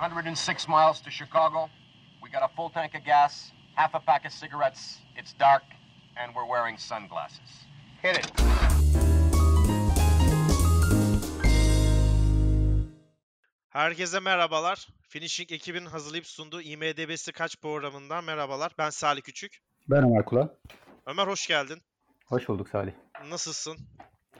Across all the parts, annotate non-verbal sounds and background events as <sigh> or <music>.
106 miles to Chicago. We got a full tank of gas, half a pack of cigarettes. It's dark, and we're wearing sunglasses. Hit it. Herkese merhabalar. Finishing ekibinin hazırlayıp sunduğu IMDB'si kaç programından merhabalar. Ben Salih Küçük. Ben Ömer Kula. Ömer hoş geldin. Hoş bulduk Salih. Nasılsın?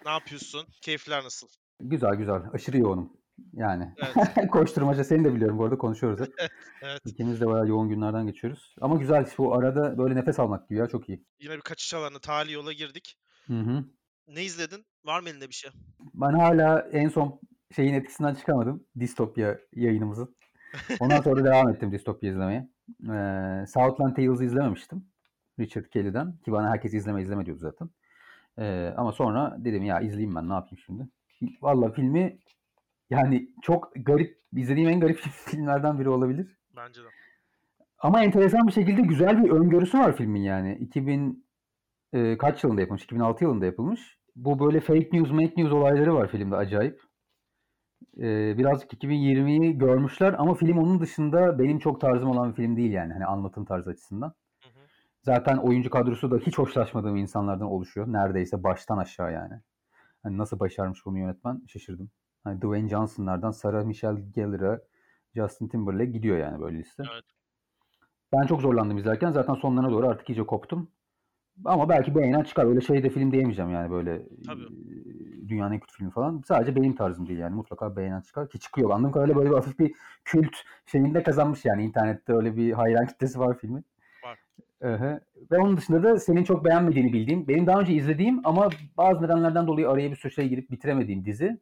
Ne yapıyorsun? Keyifler nasıl? Güzel güzel. Aşırı yoğunum. Yani Evet. <laughs> koşturmaca seni de biliyorum bu arada konuşuyoruz hep. Evet. İkimiz de bayağı yoğun günlerden geçiyoruz. Ama güzel bu arada böyle nefes almak gibi ya çok iyi. Yine bir kaçış alanı, tali yola girdik. Hı hı. Ne izledin? Var mı elinde bir şey? Ben hala en son şeyin etkisinden çıkamadım. Distopya yayınımızın. Ondan sonra devam ettim Distopya izlemeye. Ee, Southland Tales'ı izlememiştim. Richard Kelly'den. Ki bana herkes izleme izleme diyordu zaten. Ee, ama sonra dedim ya izleyeyim ben ne yapayım şimdi. Valla filmi yani çok garip, izlediğim en garip <laughs> filmlerden biri olabilir. Bence de. Ama enteresan bir şekilde güzel bir öngörüsü var filmin yani. 2000 e, kaç yılında yapılmış? 2006 yılında yapılmış. Bu böyle fake news, make news olayları var filmde acayip. E, birazcık 2020'yi görmüşler ama film onun dışında benim çok tarzım olan bir film değil yani. Hani anlatım tarzı açısından. Hı hı. Zaten oyuncu kadrosu da hiç hoşlaşmadığım insanlardan oluşuyor. Neredeyse baştan aşağı yani. Hani nasıl başarmış bunu yönetmen şaşırdım. Hani Dwayne Johnson'lardan Sarah Michelle Gellar'a Justin Timberlake gidiyor yani böyle liste. Evet. Ben çok zorlandım izlerken. Zaten sonlarına doğru artık iyice koptum. Ama belki beğenen çıkar. Öyle şey de film diyemeyeceğim yani böyle Tabii. e, dünyanın en kötü filmi falan. Sadece benim tarzım değil yani. Mutlaka beğenen çıkar ki çıkıyor. Anladığım kadarıyla böyle bir hafif bir kült şeyinde kazanmış yani. internette öyle bir hayran kitlesi var filmin. Var. Aha. Ve onun dışında da senin çok beğenmediğini bildiğim, benim daha önce izlediğim ama bazı nedenlerden dolayı araya bir sürü şey girip bitiremediğim dizi.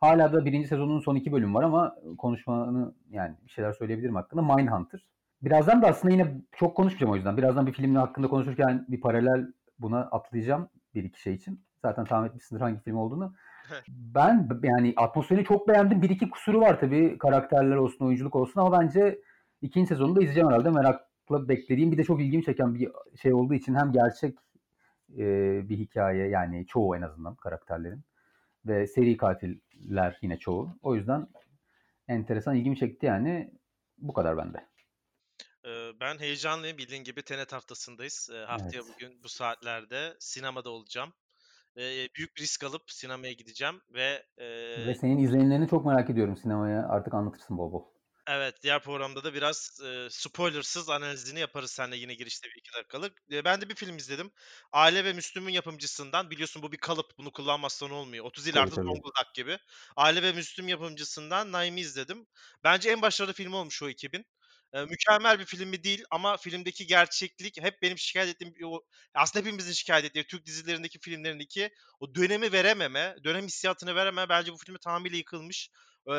Hala da birinci sezonun son iki bölümü var ama konuşmanı yani bir şeyler söyleyebilirim hakkında. Mindhunter. Birazdan da aslında yine çok konuşmayacağım o yüzden. Birazdan bir filmin hakkında konuşurken bir paralel buna atlayacağım bir iki şey için. Zaten tahmin etmişsindir hangi film olduğunu. <laughs> Ben yani atmosferini çok beğendim. Bir iki kusuru var tabii. Karakterler olsun, oyunculuk olsun ama bence ikinci sezonu da izleyeceğim herhalde. Merakla beklediğim bir de çok ilgimi çeken bir şey olduğu için hem gerçek e, bir hikaye yani çoğu en azından karakterlerin ve seri katiller yine çoğu. O yüzden enteresan ilgimi çekti yani. Bu kadar bende. Ben heyecanlıyım. Bildiğin gibi Tenet haftasındayız. Haftaya Evet. bugün bu saatlerde sinemada olacağım. Büyük bir risk alıp sinemaya gideceğim ve Ve senin izlenimlerini çok merak ediyorum sinemaya. Artık anlatırsın bol bol. Evet, diğer programda da biraz e, spoilersız analizini yaparız seninle yine girişte bir iki dakikalık. E, ben de bir film izledim. Aile ve Müslüm'ün yapımcısından. Biliyorsun bu bir kalıp. Bunu kullanmazsan olmuyor. 30 Tabii ileride tabii. Zonguldak gibi. Aile ve Müslüm yapımcısından Naim'i izledim. Bence en başarılı film olmuş o ekibin. E, mükemmel bir film mi değil ama filmdeki gerçeklik hep benim şikayet ettiğim bir o aslında hepimizin şikayet ettiği Türk dizilerindeki filmlerindeki o dönemi verememe, dönem hissiyatını verememe bence bu filmi tamamıyla yıkılmış. Ee,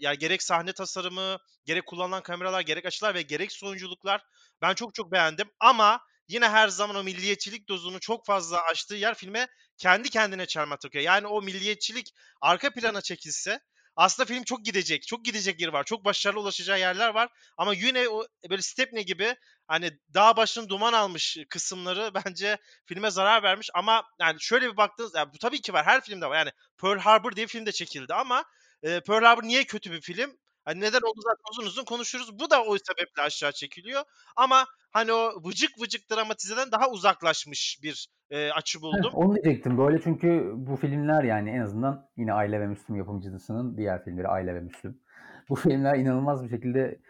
yani gerek sahne tasarımı, gerek kullanılan kameralar, gerek açılar ve gerek oyunculuklar ben çok çok beğendim. Ama yine her zaman o milliyetçilik dozunu çok fazla aştığı yer filme kendi kendine çelme takıyor. Yani o milliyetçilik arka plana çekilse aslında film çok gidecek. Çok gidecek yeri var. Çok başarılı ulaşacağı yerler var. Ama yine o böyle Stepney gibi hani dağ başını duman almış kısımları <laughs> bence filme zarar vermiş. Ama yani şöyle bir baktığınız yani bu tabii ki var. Her filmde var. Yani Pearl Harbor diye bir film de çekildi ama e, Pearl Harbor niye kötü bir film? Hani neden oldu zaten uzun uzun konuşuruz. Bu da o sebeple aşağı çekiliyor. Ama hani o vıcık vıcık dramatizeden daha uzaklaşmış bir e, açı buldum. onu diyecektim. Böyle çünkü bu filmler yani en azından yine Aile ve Müslüm yapımcısının diğer filmleri Aile ve Müslüm. Bu filmler inanılmaz bir şekilde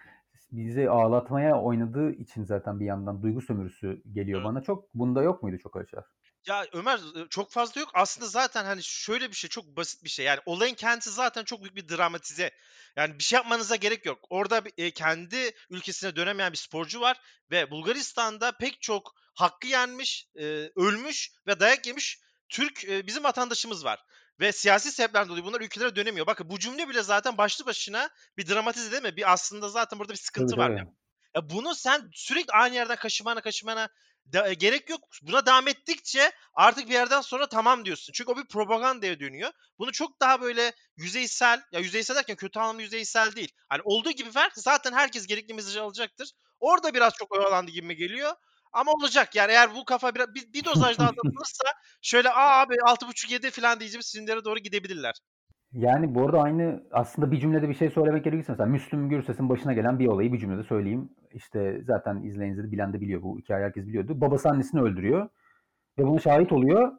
bizi ağlatmaya oynadığı için zaten bir yandan duygu sömürüsü geliyor Evet. bana. Çok bunda yok muydu çok şeyler? Ya Ömer çok fazla yok. Aslında zaten hani şöyle bir şey çok basit bir şey. Yani olayın kendisi zaten çok büyük bir dramatize. Yani bir şey yapmanıza gerek yok. Orada bir- kendi ülkesine dönemeyen bir sporcu var ve Bulgaristan'da pek çok hakkı yenmiş, e, ölmüş ve dayak yemiş Türk e, bizim vatandaşımız var. Ve siyasi sebeplerden dolayı bunlar ülkelere dönemiyor. Bakın bu cümle bile zaten başlı başına bir dramatize değil mi? Bir aslında zaten burada bir Tabii sıkıntı var. tabii. Ya bunu sen sürekli aynı yerden kaşımana kaşımana da- e, gerek yok. Buna devam ettikçe artık bir yerden sonra tamam diyorsun. Çünkü o bir propagandaya dönüyor. Bunu çok daha böyle yüzeysel, ya yüzeysel derken kötü anlamda yüzeysel değil. Hani olduğu gibi ver zaten herkes gerekli mesajı alacaktır. Orada biraz çok oyalandı gibi geliyor. Ama olacak yani eğer bu kafa biraz, bir, bir dozaj daha <laughs> atılırsa şöyle aa abi 6.5-7 falan diyeceğimiz filmlere doğru gidebilirler. Yani bu arada aynı aslında bir cümlede bir şey söylemek gerekirse mesela Müslüm Gürses'in başına gelen bir olayı bir cümlede söyleyeyim. İşte zaten izleyeniz de bilen de biliyor bu hikaye herkes biliyordu. Babası annesini öldürüyor ve buna şahit oluyor.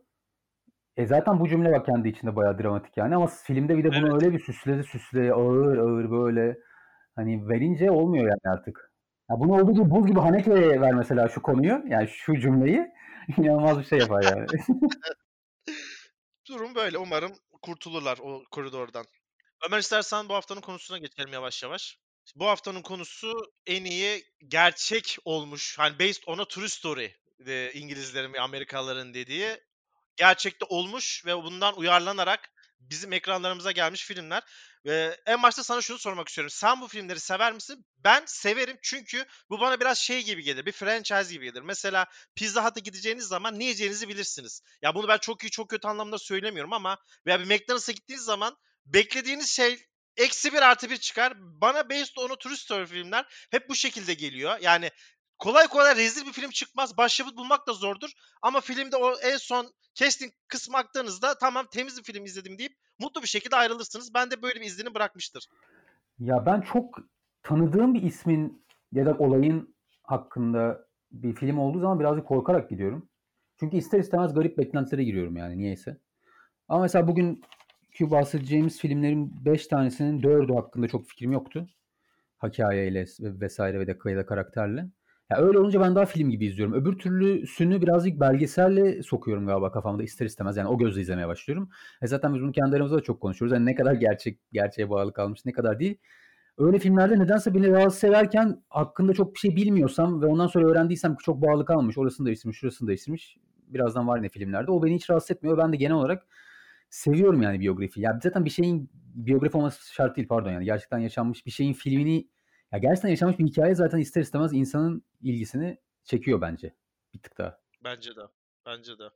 E zaten bu cümle bak kendi içinde bayağı dramatik yani ama filmde bir de bunu Evet. öyle bir süsledi süsledi ağır ağır böyle hani verince olmuyor yani artık. Ya bunu olduğu gibi buz gibi Haneke'ye ver mesela şu konuyu yani şu cümleyi <laughs> inanılmaz bir şey yapar yani. <laughs> Durum böyle. Umarım kurtulurlar o koridordan. Ömer istersen bu haftanın konusuna geçelim yavaş yavaş. Bu haftanın konusu en iyi gerçek olmuş. Hani based on a true story. İngilizlerin ve Amerikalıların dediği. Gerçekte olmuş ve bundan uyarlanarak bizim ekranlarımıza gelmiş filmler. Ve en başta sana şunu sormak istiyorum. Sen bu filmleri sever misin? Ben severim çünkü bu bana biraz şey gibi gelir. Bir franchise gibi gelir. Mesela Pizza Hut'a gideceğiniz zaman ne yiyeceğinizi bilirsiniz. Ya bunu ben çok iyi çok kötü anlamda söylemiyorum ama veya bir McDonald's'a gittiğiniz zaman beklediğiniz şey eksi bir artı bir çıkar. Bana based on true story filmler hep bu şekilde geliyor. Yani kolay kolay rezil bir film çıkmaz. Başyapıt bulmak da zordur. Ama filmde o en son casting kısmı aktığınızda tamam temiz bir film izledim deyip mutlu bir şekilde ayrılırsınız. Ben de böyle bir izlenim bırakmıştır. Ya ben çok tanıdığım bir ismin ya da olayın hakkında bir film olduğu zaman birazcık korkarak gidiyorum. Çünkü ister istemez garip beklentilere giriyorum yani niyeyse. Ama mesela bugün Q bahsedeceğimiz filmlerin 5 tanesinin 4'ü hakkında çok fikrim yoktu. Hikayeyle vesaire ve de karakterle. Ya öyle olunca ben daha film gibi izliyorum. Öbür türlüsünü birazcık belgeselle sokuyorum galiba kafamda ister istemez. Yani o gözle izlemeye başlıyorum. E zaten biz bunu kendi aramızda da çok konuşuyoruz. Yani ne kadar gerçek gerçeğe bağlı kalmış, ne kadar değil. Öyle filmlerde nedense beni rahatsız ederken hakkında çok bir şey bilmiyorsam ve ondan sonra öğrendiysem çok bağlı kalmış, orasını değiştirmiş, şurasını değiştirmiş. Birazdan var ne filmlerde. O beni hiç rahatsız etmiyor. Ben de genel olarak seviyorum yani biyografi. Ya zaten bir şeyin biyografi olması şart değil pardon yani. Gerçekten yaşanmış bir şeyin filmini ya gerçekten yaşanmış bir hikaye zaten ister istemez insanın ilgisini çekiyor bence. Bir tık daha. Bence de. Bence de.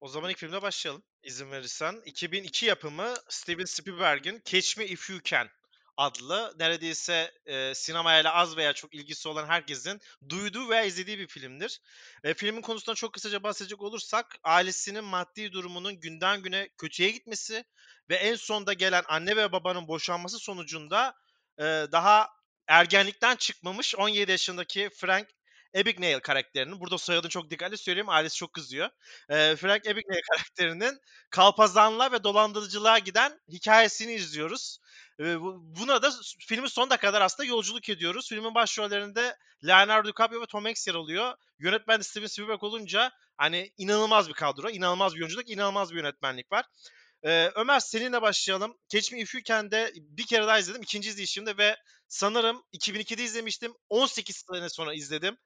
O zaman ilk filmle başlayalım. İzin verirsen. 2002 yapımı Steven Spielberg'in Catch Me If You Can adlı neredeyse e, sinemayla az veya çok ilgisi olan herkesin duyduğu veya izlediği bir filmdir. E, filmin konusundan çok kısaca bahsedecek olursak ailesinin maddi durumunun günden güne kötüye gitmesi ve en sonda gelen anne ve babanın boşanması sonucunda e, daha ergenlikten çıkmamış 17 yaşındaki Frank Abagnale karakterinin, burada soyadını çok dikkatli söyleyeyim, ailesi çok kızıyor. Frank Abagnale <laughs> karakterinin kalpazanlığa ve dolandırıcılığa giden hikayesini izliyoruz. Buna da filmin sonuna kadar aslında yolculuk ediyoruz. Filmin başrollerinde Leonardo DiCaprio ve Tom Hanks yer alıyor. Yönetmen Steven Spielberg olunca hani inanılmaz bir kadro, inanılmaz bir oyunculuk, inanılmaz bir yönetmenlik var. Ee, Ömer seninle başlayalım. Catch Me If You Can'de bir kere daha izledim. ikinci izleyişimde ve sanırım 2002'de izlemiştim. 18 sene sonra izledim.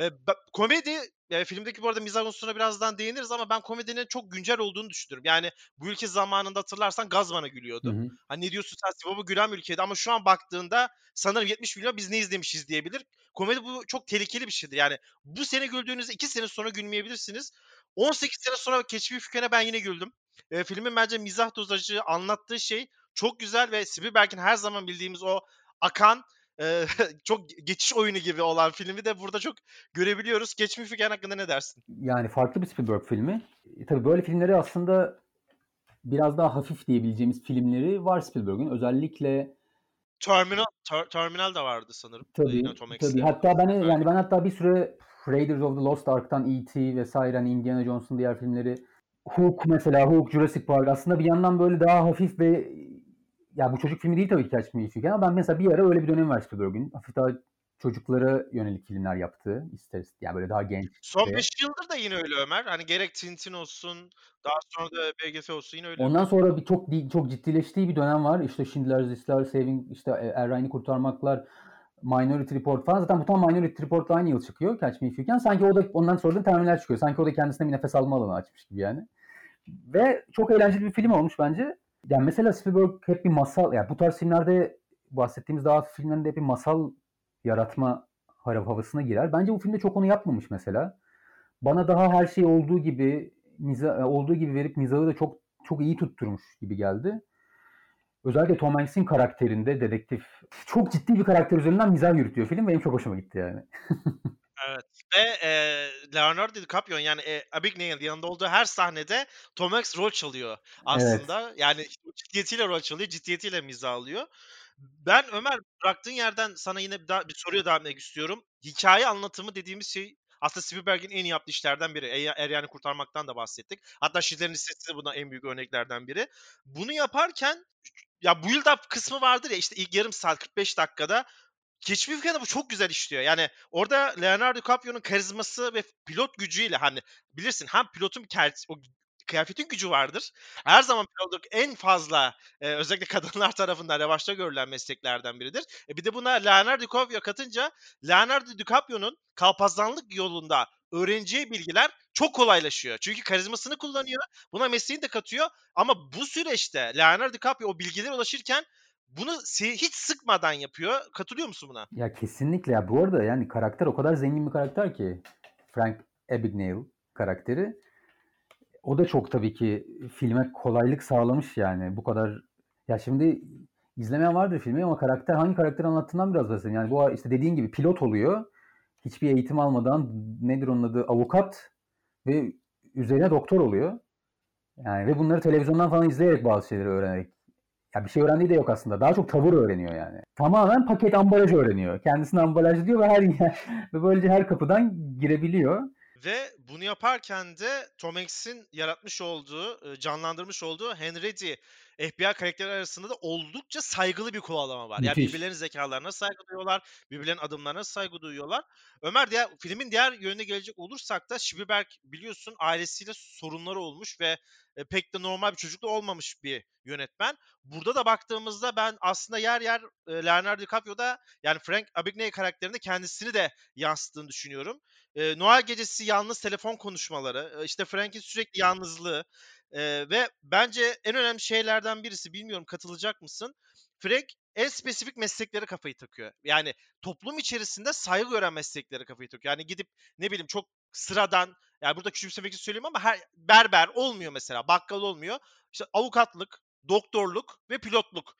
Ee, komedi, e, filmdeki bu arada mizah unsuruna birazdan değiniriz ama ben komedinin çok güncel olduğunu düşünüyorum. Yani bu ülke zamanında hatırlarsan Gazman'a gülüyordu. Hı hı. Hani ne diyorsun sen Sivas'a gülen ülkeydi ama şu an baktığında sanırım 70 milyon biz ne izlemişiz diyebilir. Komedi bu çok tehlikeli bir şeydir. Yani bu sene güldüğünüzde 2 sene sonra gülmeyebilirsiniz. 18 sene sonra Keşfi Füken'e ben yine güldüm. E, filmin bence mizah dozajı anlattığı şey çok güzel ve Spielberg'in her zaman bildiğimiz o akan e, <laughs> çok geçiş oyunu gibi olan filmi de burada çok görebiliyoruz. Geçmiş Fügen hakkında ne dersin? Yani farklı bir Spielberg filmi. E, tabii böyle filmleri aslında biraz daha hafif diyebileceğimiz filmleri var Spielberg'in. Özellikle Terminal ter, Terminal da vardı sanırım. Tabii. tabii. Hatta ben yani ben hatta bir süre Raiders of the Lost Ark'tan E.T. vesaire hani Indiana Jones'un diğer filmleri Hook mesela Hook, Jurassic Park aslında bir yandan böyle daha hafif ve ya bu çocuk filmi değil tabii ki Catch Can ama ben mesela bir ara öyle bir dönem var Spielberg'ün. Hafif daha çocuklara yönelik filmler yaptığı ister yani böyle daha genç. Son 5 yıldır da yine öyle Ömer. Hani gerek Tintin olsun, daha sonra da BGF olsun yine öyle. Ondan sonra bir çok çok ciddileştiği bir dönem var. İşte Schindler's List'ler, Saving, işte Er Ryan'ı kurtarmaklar, Minority Report falan. Zaten bu tam Minority Report aynı yıl çıkıyor Catch Me If You Can. Sanki o da ondan sonra da Terminal çıkıyor. Sanki o da kendisine bir nefes alma alanı açmış gibi yani. Ve çok eğlenceli bir film olmuş bence. Yani mesela Spielberg hep bir masal, yani bu tarz filmlerde bahsettiğimiz daha filmlerinde hep bir masal yaratma havasına girer. Bence bu filmde çok onu yapmamış mesela. Bana daha her şey olduğu gibi miza, olduğu gibi verip mizahı da çok çok iyi tutturmuş gibi geldi. Özellikle Tom Hanks'in karakterinde dedektif <laughs> çok ciddi bir karakter üzerinden mizah yürütüyor film. Benim çok hoşuma gitti yani. <laughs> Evet ve, eee, Leonardo DiCaprio yani, eee, Abigail yanında olduğu her sahnede Tom Hanks rol çalıyor Evet. aslında. Yani ciddiyetiyle rol çalıyor, ciddiyetiyle mizah alıyor. Ben Ömer bıraktığın yerden sana yine bir daha bir soruya devam etmek istiyorum. Hikâye anlatımı dediğimiz şey aslında Spielberg'in en iyi yaptığı işlerden biri. Eya Eryani Kurtarmak'tan da bahsettik. Hatta Schindler'in Listesi de buna en büyük örneklerden biri. Bunu yaparken ya build up kısmı vardır ya, işte ilk yarım saat 45 dakikada hiçbir ülkede bu çok güzel işliyor. Yani orada Leonardo DiCaprio'nun karizması ve pilot gücüyle hani bilirsin hem pilotun o kıyafetin gücü vardır. Her zaman pilotluk en fazla, eee, özellikle <laughs> kadınlar tarafından revaçta görülen mesleklerden biridir. E, bir de buna Leonardo DiCaprio katınca Leonardo DiCaprio'nun kalpazanlık yolunda öğreneceği bilgiler çok kolaylaşıyor. Çünkü karizmasını kullanıyor, buna mesleğini de katıyor ama bu süreçte Leonardo DiCaprio o bilgilere ulaşırken bunu hiç sıkmadan yapıyor. Katılıyor musun buna? Ya kesinlikle ya. Bu arada yani karakter o kadar zengin bir karakter ki Frank Abagnale karakteri. O da çok tabii ki filme kolaylık sağlamış yani. Bu kadar ya şimdi izlemeyen vardır filmi ama karakter hangi karakteri anlattığından biraz bahsedeyim. Yani bu işte dediğin gibi pilot oluyor. Hiçbir eğitim almadan nedir onun adı avukat ve üzerine doktor oluyor. Yani ve bunları televizyondan falan izleyerek bazı şeyleri öğrenerek. Ya bir şey öğrendiği de yok aslında. Daha çok tavır öğreniyor yani. Tamamen paket ambalaj öğreniyor. Kendisini ambalajlıyor ve her <laughs> ve böylece her kapıdan girebiliyor. Ve bunu yaparken de Tom Hanks'in yaratmış olduğu, eee, canlandırmış olduğu Henry Reddy FBI karakteri arasında da oldukça saygılı bir kovalama var. Yani Müthiş. birbirlerinin zekalarına saygı duyuyorlar, birbirlerinin adımlarına saygı duyuyorlar. Ömer diğer filmin diğer yönüne gelecek olursak da Spielberg biliyorsun ailesiyle sorunları olmuş ve, eee, pek de normal bir çocukluğu olmamış bir yönetmen. Burada da baktığımızda ben aslında yer yer, eee, Leonardo DiCaprio'da yani Frank Abagnale karakterinde kendisini de yansıttığını düşünüyorum. Eee, Noel Gecesi yalnız telefon konuşmaları, işte Frank'in sürekli yalnızlığı, eee, ve bence en önemli şeylerden birisi, bilmiyorum katılacak mısın? Frank en spesifik mesleklere kafayı takıyor. Yani toplum içerisinde saygı gören mesleklere kafayı takıyor. Yani gidip ne bileyim çok sıradan, yani burada küçümsemek için söyleyeyim ama her berber olmuyor mesela, bakkal olmuyor. İşte avukatlık, doktorluk ve pilotluk.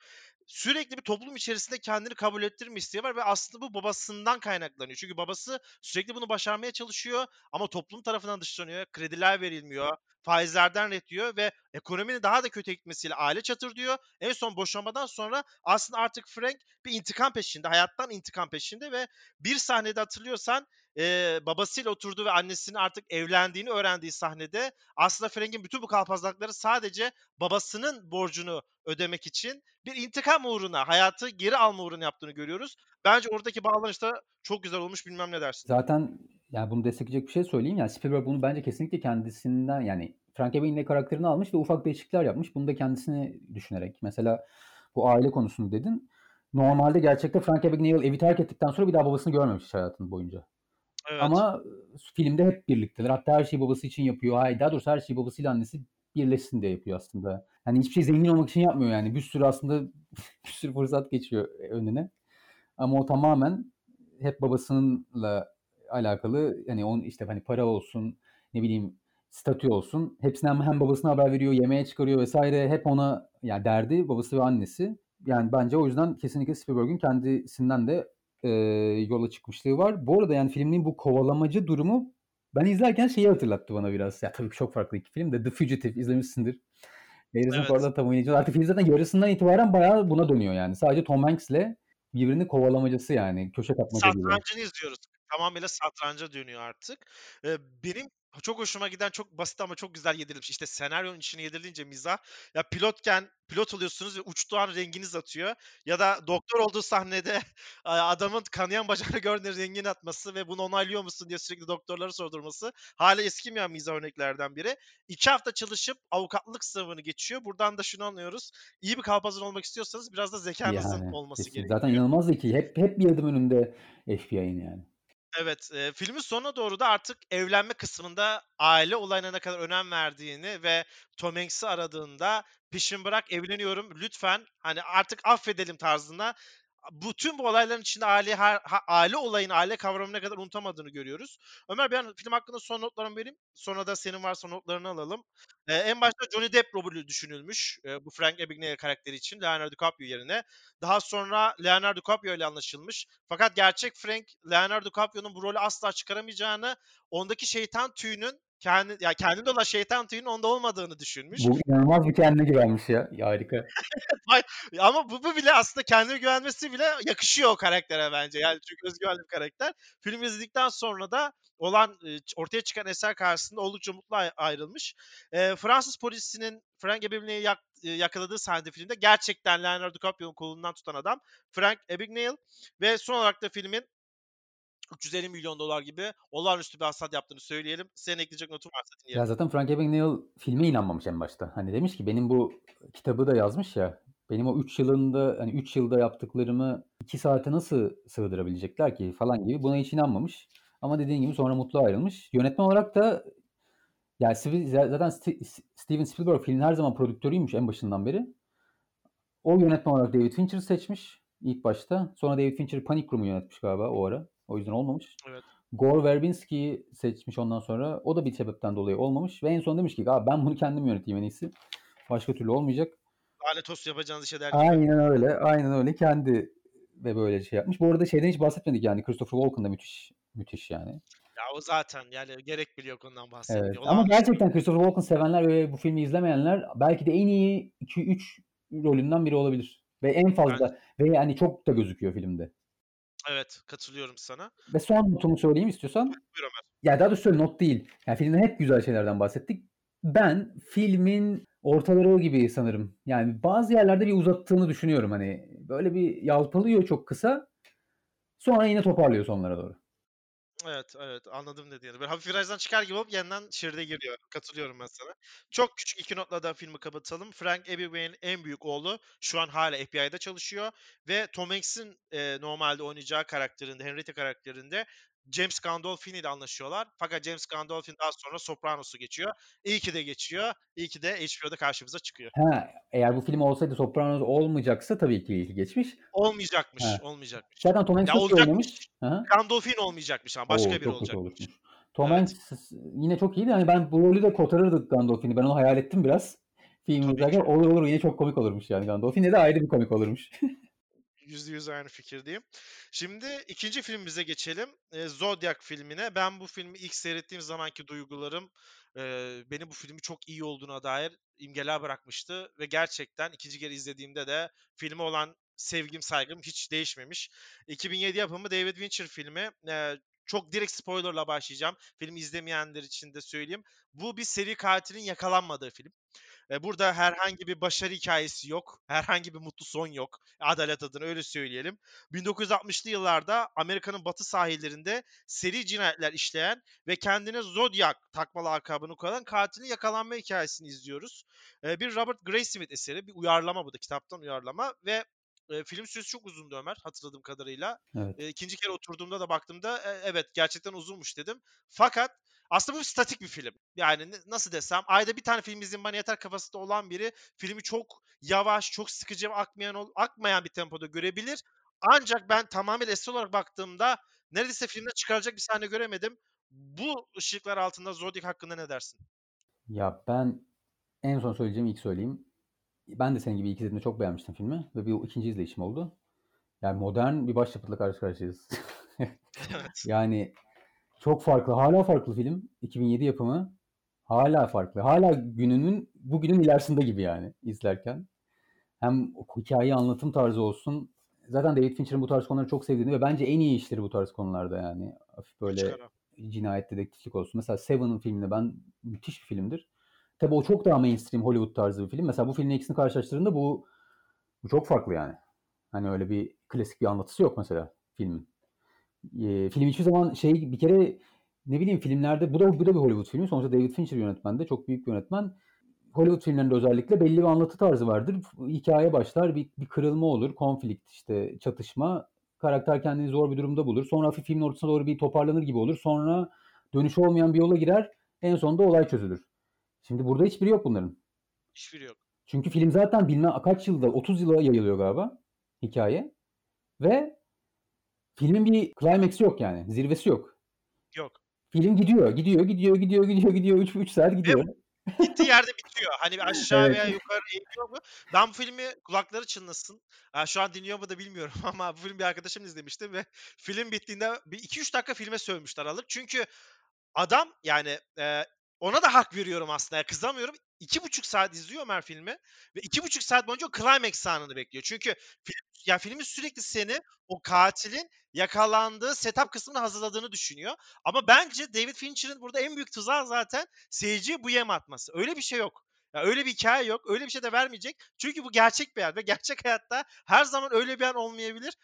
Sürekli bir toplum içerisinde kendini kabul ettirme isteği var ve aslında bu babasından kaynaklanıyor. Çünkü babası sürekli bunu başarmaya çalışıyor ama toplum tarafından dışlanıyor, krediler verilmiyor, faizlerden ret yiyor ve ekonominin daha da kötüye gitmesiyle aile çatırdıyor. En son boşanmadan sonra aslında artık Frank bir intikam peşinde, hayattan intikam peşinde ve bir sahnede hatırlıyorsan eee, babasıyla oturduğu ve annesinin artık evlendiğini öğrendiği sahnede aslında Frank'in bütün bu kalpazlıkları sadece babasının borcunu ödemek için bir intikam uğruna, hayatı geri alma uğruna yaptığını görüyoruz. Bence oradaki bağlanış da çok güzel olmuş. Bilmem ne dersin? Zaten yani bunu destekleyecek bir şey söyleyeyim. Yani Spielberg bunu bence kesinlikle kendisinden yani Frank Abagnale karakterini almış ve ufak değişiklikler yapmış. Bunu da kendisini düşünerek. Mesela bu aile konusunu dedin. Normalde gerçekte Frank Abagnale evi terk ettikten sonra bir daha babasını görmemiş hayatının boyunca. Evet. Ama filmde hep birlikteler. Hatta her şeyi babası için yapıyor. Hayır, daha doğrusu her şeyi babasıyla annesi birleşsin diye yapıyor aslında. Hani hiçbir şey zengin olmak için yapmıyor yani. Bir sürü aslında <laughs> bir sürü fırsat geçiyor önüne. Ama o tamamen hep babasınınla alakalı yani onun işte hani para olsun ne bileyim statü olsun hepsinden hem babasına haber veriyor yemeğe çıkarıyor vesaire hep ona yani derdi babası ve annesi yani bence o yüzden kesinlikle Spielberg'in kendisinden de e, yola çıkmışlığı var. Bu arada yani filmin bu kovalamacı durumu ben izlerken şeyi hatırlattı bana biraz. Ya tabii ki çok farklı iki film de The Fugitive izlemişsindir. Harrison Evet. Ford'la tam oynayıcı. Artık film zaten yarısından itibaren bayağı buna dönüyor yani. Sadece Tom Hanks'le birbirini kovalamacası yani. Köşe kapmaca gibi. Satrancını izliyoruz. Tamamıyla satranca dönüyor artık. Benim çok hoşuma giden, çok basit ama çok güzel yedirilmiş. İşte senaryonun içine yedirilince mizah. Ya pilotken pilot oluyorsunuz ve uçtuğu an renginiz atıyor. Ya da doktor olduğu sahnede adamın kanayan bacağını gördüğünde rengini atması ve bunu onaylıyor musun diye sürekli doktorlara sordurması hâlâ eskimeyen mizah örneklerden biri. 2 hafta çalışıp avukatlık sınavını geçiyor. Buradan da şunu anlıyoruz. İyi bir kalpazan olmak istiyorsanız biraz da zekânızın Yani olması kesin. gerekiyor. Zaten inanılmaz zeki. Hep hep bir adım önünde FBI'nin yani. Evet, eee, filmin sonuna doğru da artık evlenme kısmında aile olayına ne kadar önem verdiğini ve Tom Hanks'i aradığında "Peşimi bırak, evleniyorum, lütfen, hani, artık affedelim." tarzında bütün bu olayların içinde aile her, aile olayını, aile kavramını ne kadar unutamadığını görüyoruz. Ömer ben film hakkında son notlarımı vereyim. Sonra da senin varsa notlarını alalım. Ee, en başta Johnny Depp rolü düşünülmüş e, bu Frank Abagnale karakteri için Leonardo DiCaprio yerine. Daha sonra Leonardo DiCaprio ile anlaşılmış. Fakat gerçek Frank Leonardo DiCaprio'nun bu rolü asla çıkaramayacağını, ondaki şeytan tüyünün kendi ya kendinde olan şeytan tüyünün onda olmadığını düşünmüş. Bu inanılmaz bir kendine güvenmiş ya. ya harika. <laughs> Ama bu, bu bile aslında kendine güvenmesi bile yakışıyor o karaktere bence. Yani çünkü özgüvenli bir karakter. Film izledikten sonra da olan ortaya çıkan eser karşısında oldukça mutlu ayrılmış. E, Fransız polisinin Frank Abagnale'i yak, yakaladığı sahnede filmde gerçekten Leonardo DiCaprio'nun kolundan tutan adam Frank Abagnale ve son olarak da filmin 350 milyon dolar gibi olağanüstü bir hasat yaptığını söyleyelim. Senin ekleyecek notun varsa dinleyelim. Ya zaten Frank Abagnale filme inanmamış en başta. Hani demiş ki benim bu kitabı da yazmış ya. Benim o 3 yılında hani 3 yılda yaptıklarımı 2 saate nasıl sığdırabilecekler ki falan gibi buna hiç inanmamış. Ama dediğin gibi sonra mutlu ayrılmış. Yönetmen olarak da yani zaten Steven Spielberg filmin her zaman prodüktörüymüş en başından beri. O yönetmen olarak David Fincher seçmiş ilk başta. Sonra David Fincher Panic Room'u yönetmiş galiba o ara. O yüzden olmamış. Evet. Gore Verbinski'yi seçmiş ondan sonra. O da bir sebepten dolayı olmamış. Ve en son demiş ki ben bunu kendim yöneteyim en iyisi. Başka türlü olmayacak. Lanet olsun yapacağınız işe der Aynen öyle. Aynen öyle. Kendi ve böyle şey yapmış. Bu arada şeyden hiç bahsetmedik yani. Christopher Walken da müthiş müthiş yani. Ya o zaten yani gerek bile yok ondan bahsetmiyor. Evet. Ama gerçekten Christopher Walken sevenler ve bu filmi izlemeyenler belki de en iyi 2-3 rolünden biri olabilir. Ve en fazla ben... ve yani çok da gözüküyor filmde. Evet katılıyorum sana. Ve son notumu söyleyeyim istiyorsan. Buyur Ömer. Ya daha doğrusu şöyle not değil. Yani filmden hep güzel şeylerden bahsettik. Ben filmin ortaları gibi sanırım. Yani bazı yerlerde bir uzattığını düşünüyorum. Hani böyle bir yalpalıyor çok kısa. Sonra yine toparlıyor sonlara doğru. Evet, evet anladım dediğini. Böyle hafif virajdan çıkar gibi olup yeniden şeride giriyor. Katılıyorum ben sana. Çok küçük iki notla da filmi kapatalım. Frank Abagnale'in en büyük oğlu şu an hala FBI'da çalışıyor ve Tom Hanks'in e, normalde oynayacağı karakterinde, Henrietta karakterinde James Gandolfini ile anlaşıyorlar. Fakat James Gandolfini daha sonra Sopranos'u geçiyor. İyi ki de geçiyor. İyi ki de HBO'da karşımıza çıkıyor. Ha, eğer bu film olsaydı Sopranos olmayacaksa tabii ki iyi ki geçmiş. Olmayacakmış. Ha. Olmayacakmış. Zaten Tom Hanks çok iyi oynamış. Gandolfini olmayacakmış ama başka Oo, biri olacakmış. Tom evet. Hanks yine çok iyiydi. Hani ben bu rolü de kotarırdık Gandolfini. Ben onu hayal ettim biraz. Film izlerken olur olur yine çok komik olurmuş yani Gandolfini de ayrı bir komik olurmuş. <laughs> %100 aynı fikirdeyim. Şimdi ikinci filmimize geçelim. E, Zodiac filmine. Ben bu filmi ilk seyrettiğim zamanki duygularım e, beni bu filmi çok iyi olduğuna dair imgeler bırakmıştı. Ve gerçekten ikinci kere izlediğimde de filme olan sevgim saygım hiç değişmemiş. 2007 yapımı David Fincher filmi. E, çok direkt spoilerla başlayacağım. Filmi izlemeyenler için de söyleyeyim. Bu bir seri katilin yakalanmadığı film. Burada herhangi bir başarı hikayesi yok. Herhangi bir mutlu son yok. Adalet adına öyle söyleyelim. 1960'lı yıllarda Amerika'nın batı sahillerinde seri cinayetler işleyen ve kendine Zodiac takmalı lakabını koyan katilin yakalanma hikayesini izliyoruz. Bir Robert Graysmith eseri. Bir uyarlama bu da kitaptan uyarlama ve e, film süresi çok uzundu Ömer hatırladığım kadarıyla. Evet. E, ikinci kere oturduğumda da baktığımda e, evet gerçekten uzunmuş dedim. Fakat aslında bu statik bir film. Yani nasıl desem ayda bir tane film izin bana yeter kafasında olan biri filmi çok yavaş, çok sıkıcı akmayan, akmayan bir tempoda görebilir. Ancak ben tamamen eski olarak baktığımda neredeyse filmde çıkaracak bir sahne göremedim. Bu ışıklar altında Zodiac hakkında ne dersin? Ya ben en son söyleyeceğim ilk söyleyeyim. Ben de senin gibi ilk izlediğimde çok beğenmiştim filmi ve bir ikinci izleyişim oldu. Yani modern bir başyapıtla karşı karşıyayız. <laughs> evet. yani çok farklı. Hala farklı film. 2007 yapımı. Hala farklı. Hala gününün bugünün ilerisinde gibi yani izlerken. Hem hikaye anlatım tarzı olsun. Zaten David Fincher'ın bu tarz konuları çok sevdiğini ve bence en iyi işleri bu tarz konularda yani. Hafif böyle cinayet dedektiflik olsun. Mesela Seven'ın filminde ben müthiş bir filmdir. Tabi o çok daha mainstream Hollywood tarzı bir film. Mesela bu filmin ikisini karşılaştırdığında bu, bu çok farklı yani. Hani öyle bir klasik bir anlatısı yok mesela filmin. E, film hiçbir zaman şey bir kere ne bileyim filmlerde bu da bu da bir Hollywood filmi. Sonuçta David Fincher yönetmende çok büyük bir yönetmen. Hollywood filmlerinde özellikle belli bir anlatı tarzı vardır. Hikaye başlar, bir, bir kırılma olur, konflikt işte çatışma. Karakter kendini zor bir durumda bulur. Sonra hafif filmin ortasına doğru bir toparlanır gibi olur. Sonra dönüş olmayan bir yola girer. En sonunda olay çözülür. Şimdi burada hiçbiri yok bunların. Hiçbiri yok. Çünkü film zaten bilmem kaç yılda 30 yıla yayılıyor galiba hikaye. Ve filmin bir climax'i yok yani. Zirvesi yok. Yok. Film gidiyor, gidiyor, gidiyor, gidiyor, gidiyor, gidiyor. 3 3 saat gidiyor. Gittiği yerde bitiyor. Hani aşağı Evet. veya yukarı eğiliyor mu? Ben bu filmi kulakları çınlasın. Şu an dinliyor mu da bilmiyorum <laughs> ama bu filmi bir arkadaşım izlemişti ve film bittiğinde bir 2-3 dakika filme sövmüşler aralık. Çünkü adam yani, ona da hak veriyorum aslında. Kızamıyorum. 2,5 saat izliyor Ömer filmi ve 2,5 saat boyunca climax anını bekliyor. Çünkü film ya filmin sürekli seni o katilin yakalandığı setup kısmını hazırladığını düşünüyor. Ama bence David Fincher'ın burada en büyük tuzağı zaten seyirciye bu yem atması. Öyle bir şey yok. Ya öyle bir hikaye yok. Öyle bir şey de vermeyecek. Çünkü bu gerçek bir hayat ve gerçek hayatta her zaman öyle bir an olmayabilir.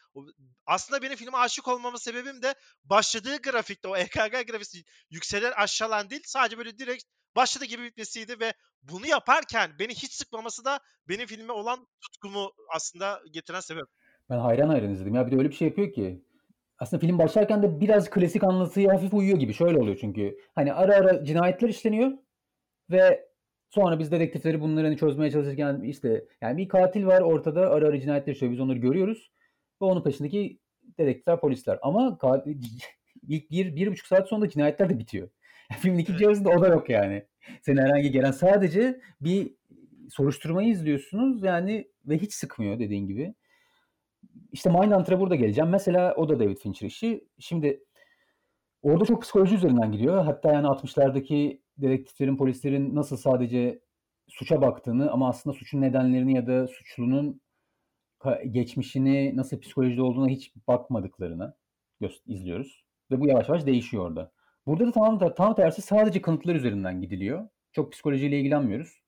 Aslında benim filme aşık olmama sebebim de başladığı grafikte o EKG grafisi yükselen aşağılan değil sadece böyle direkt başladığı gibi bitmesiydi ve bunu yaparken beni hiç sıkmaması da benim filme olan tutkumu aslında getiren sebep. Ben hayran hayran izledim. Ya bir de öyle bir şey yapıyor ki. Aslında film başlarken de biraz klasik anlatıya hafif uyuyor gibi. Şöyle oluyor çünkü. Hani ara ara cinayetler işleniyor ve sonra biz dedektifleri bunları hani çözmeye çalışırken işte yani bir katil var ortada ara ara cinayetler işliyor. Biz onları görüyoruz ve onun peşindeki dedektifler, polisler. Ama katil, <laughs> ilk bir, bir buçuk saat sonra cinayetler de bitiyor. <laughs> Filmin ikinci yarısında o da yok yani. Senin herhangi gelen sadece bir soruşturmayı izliyorsunuz yani ve hiç sıkmıyor dediğin gibi. İşte Mindhunter'a burada geleceğim. Mesela o da David Fincher işi. Şimdi orada çok psikoloji üzerinden gidiyor. Hatta yani 60'lardaki dedektiflerin, polislerin nasıl sadece suça baktığını ama aslında suçun nedenlerini ya da suçlunun geçmişini nasıl psikolojide olduğuna hiç bakmadıklarını izliyoruz. Ve bu yavaş yavaş değişiyor orada. Burada da tam, tam tersi sadece kanıtlar üzerinden gidiliyor. Çok psikolojiyle ilgilenmiyoruz.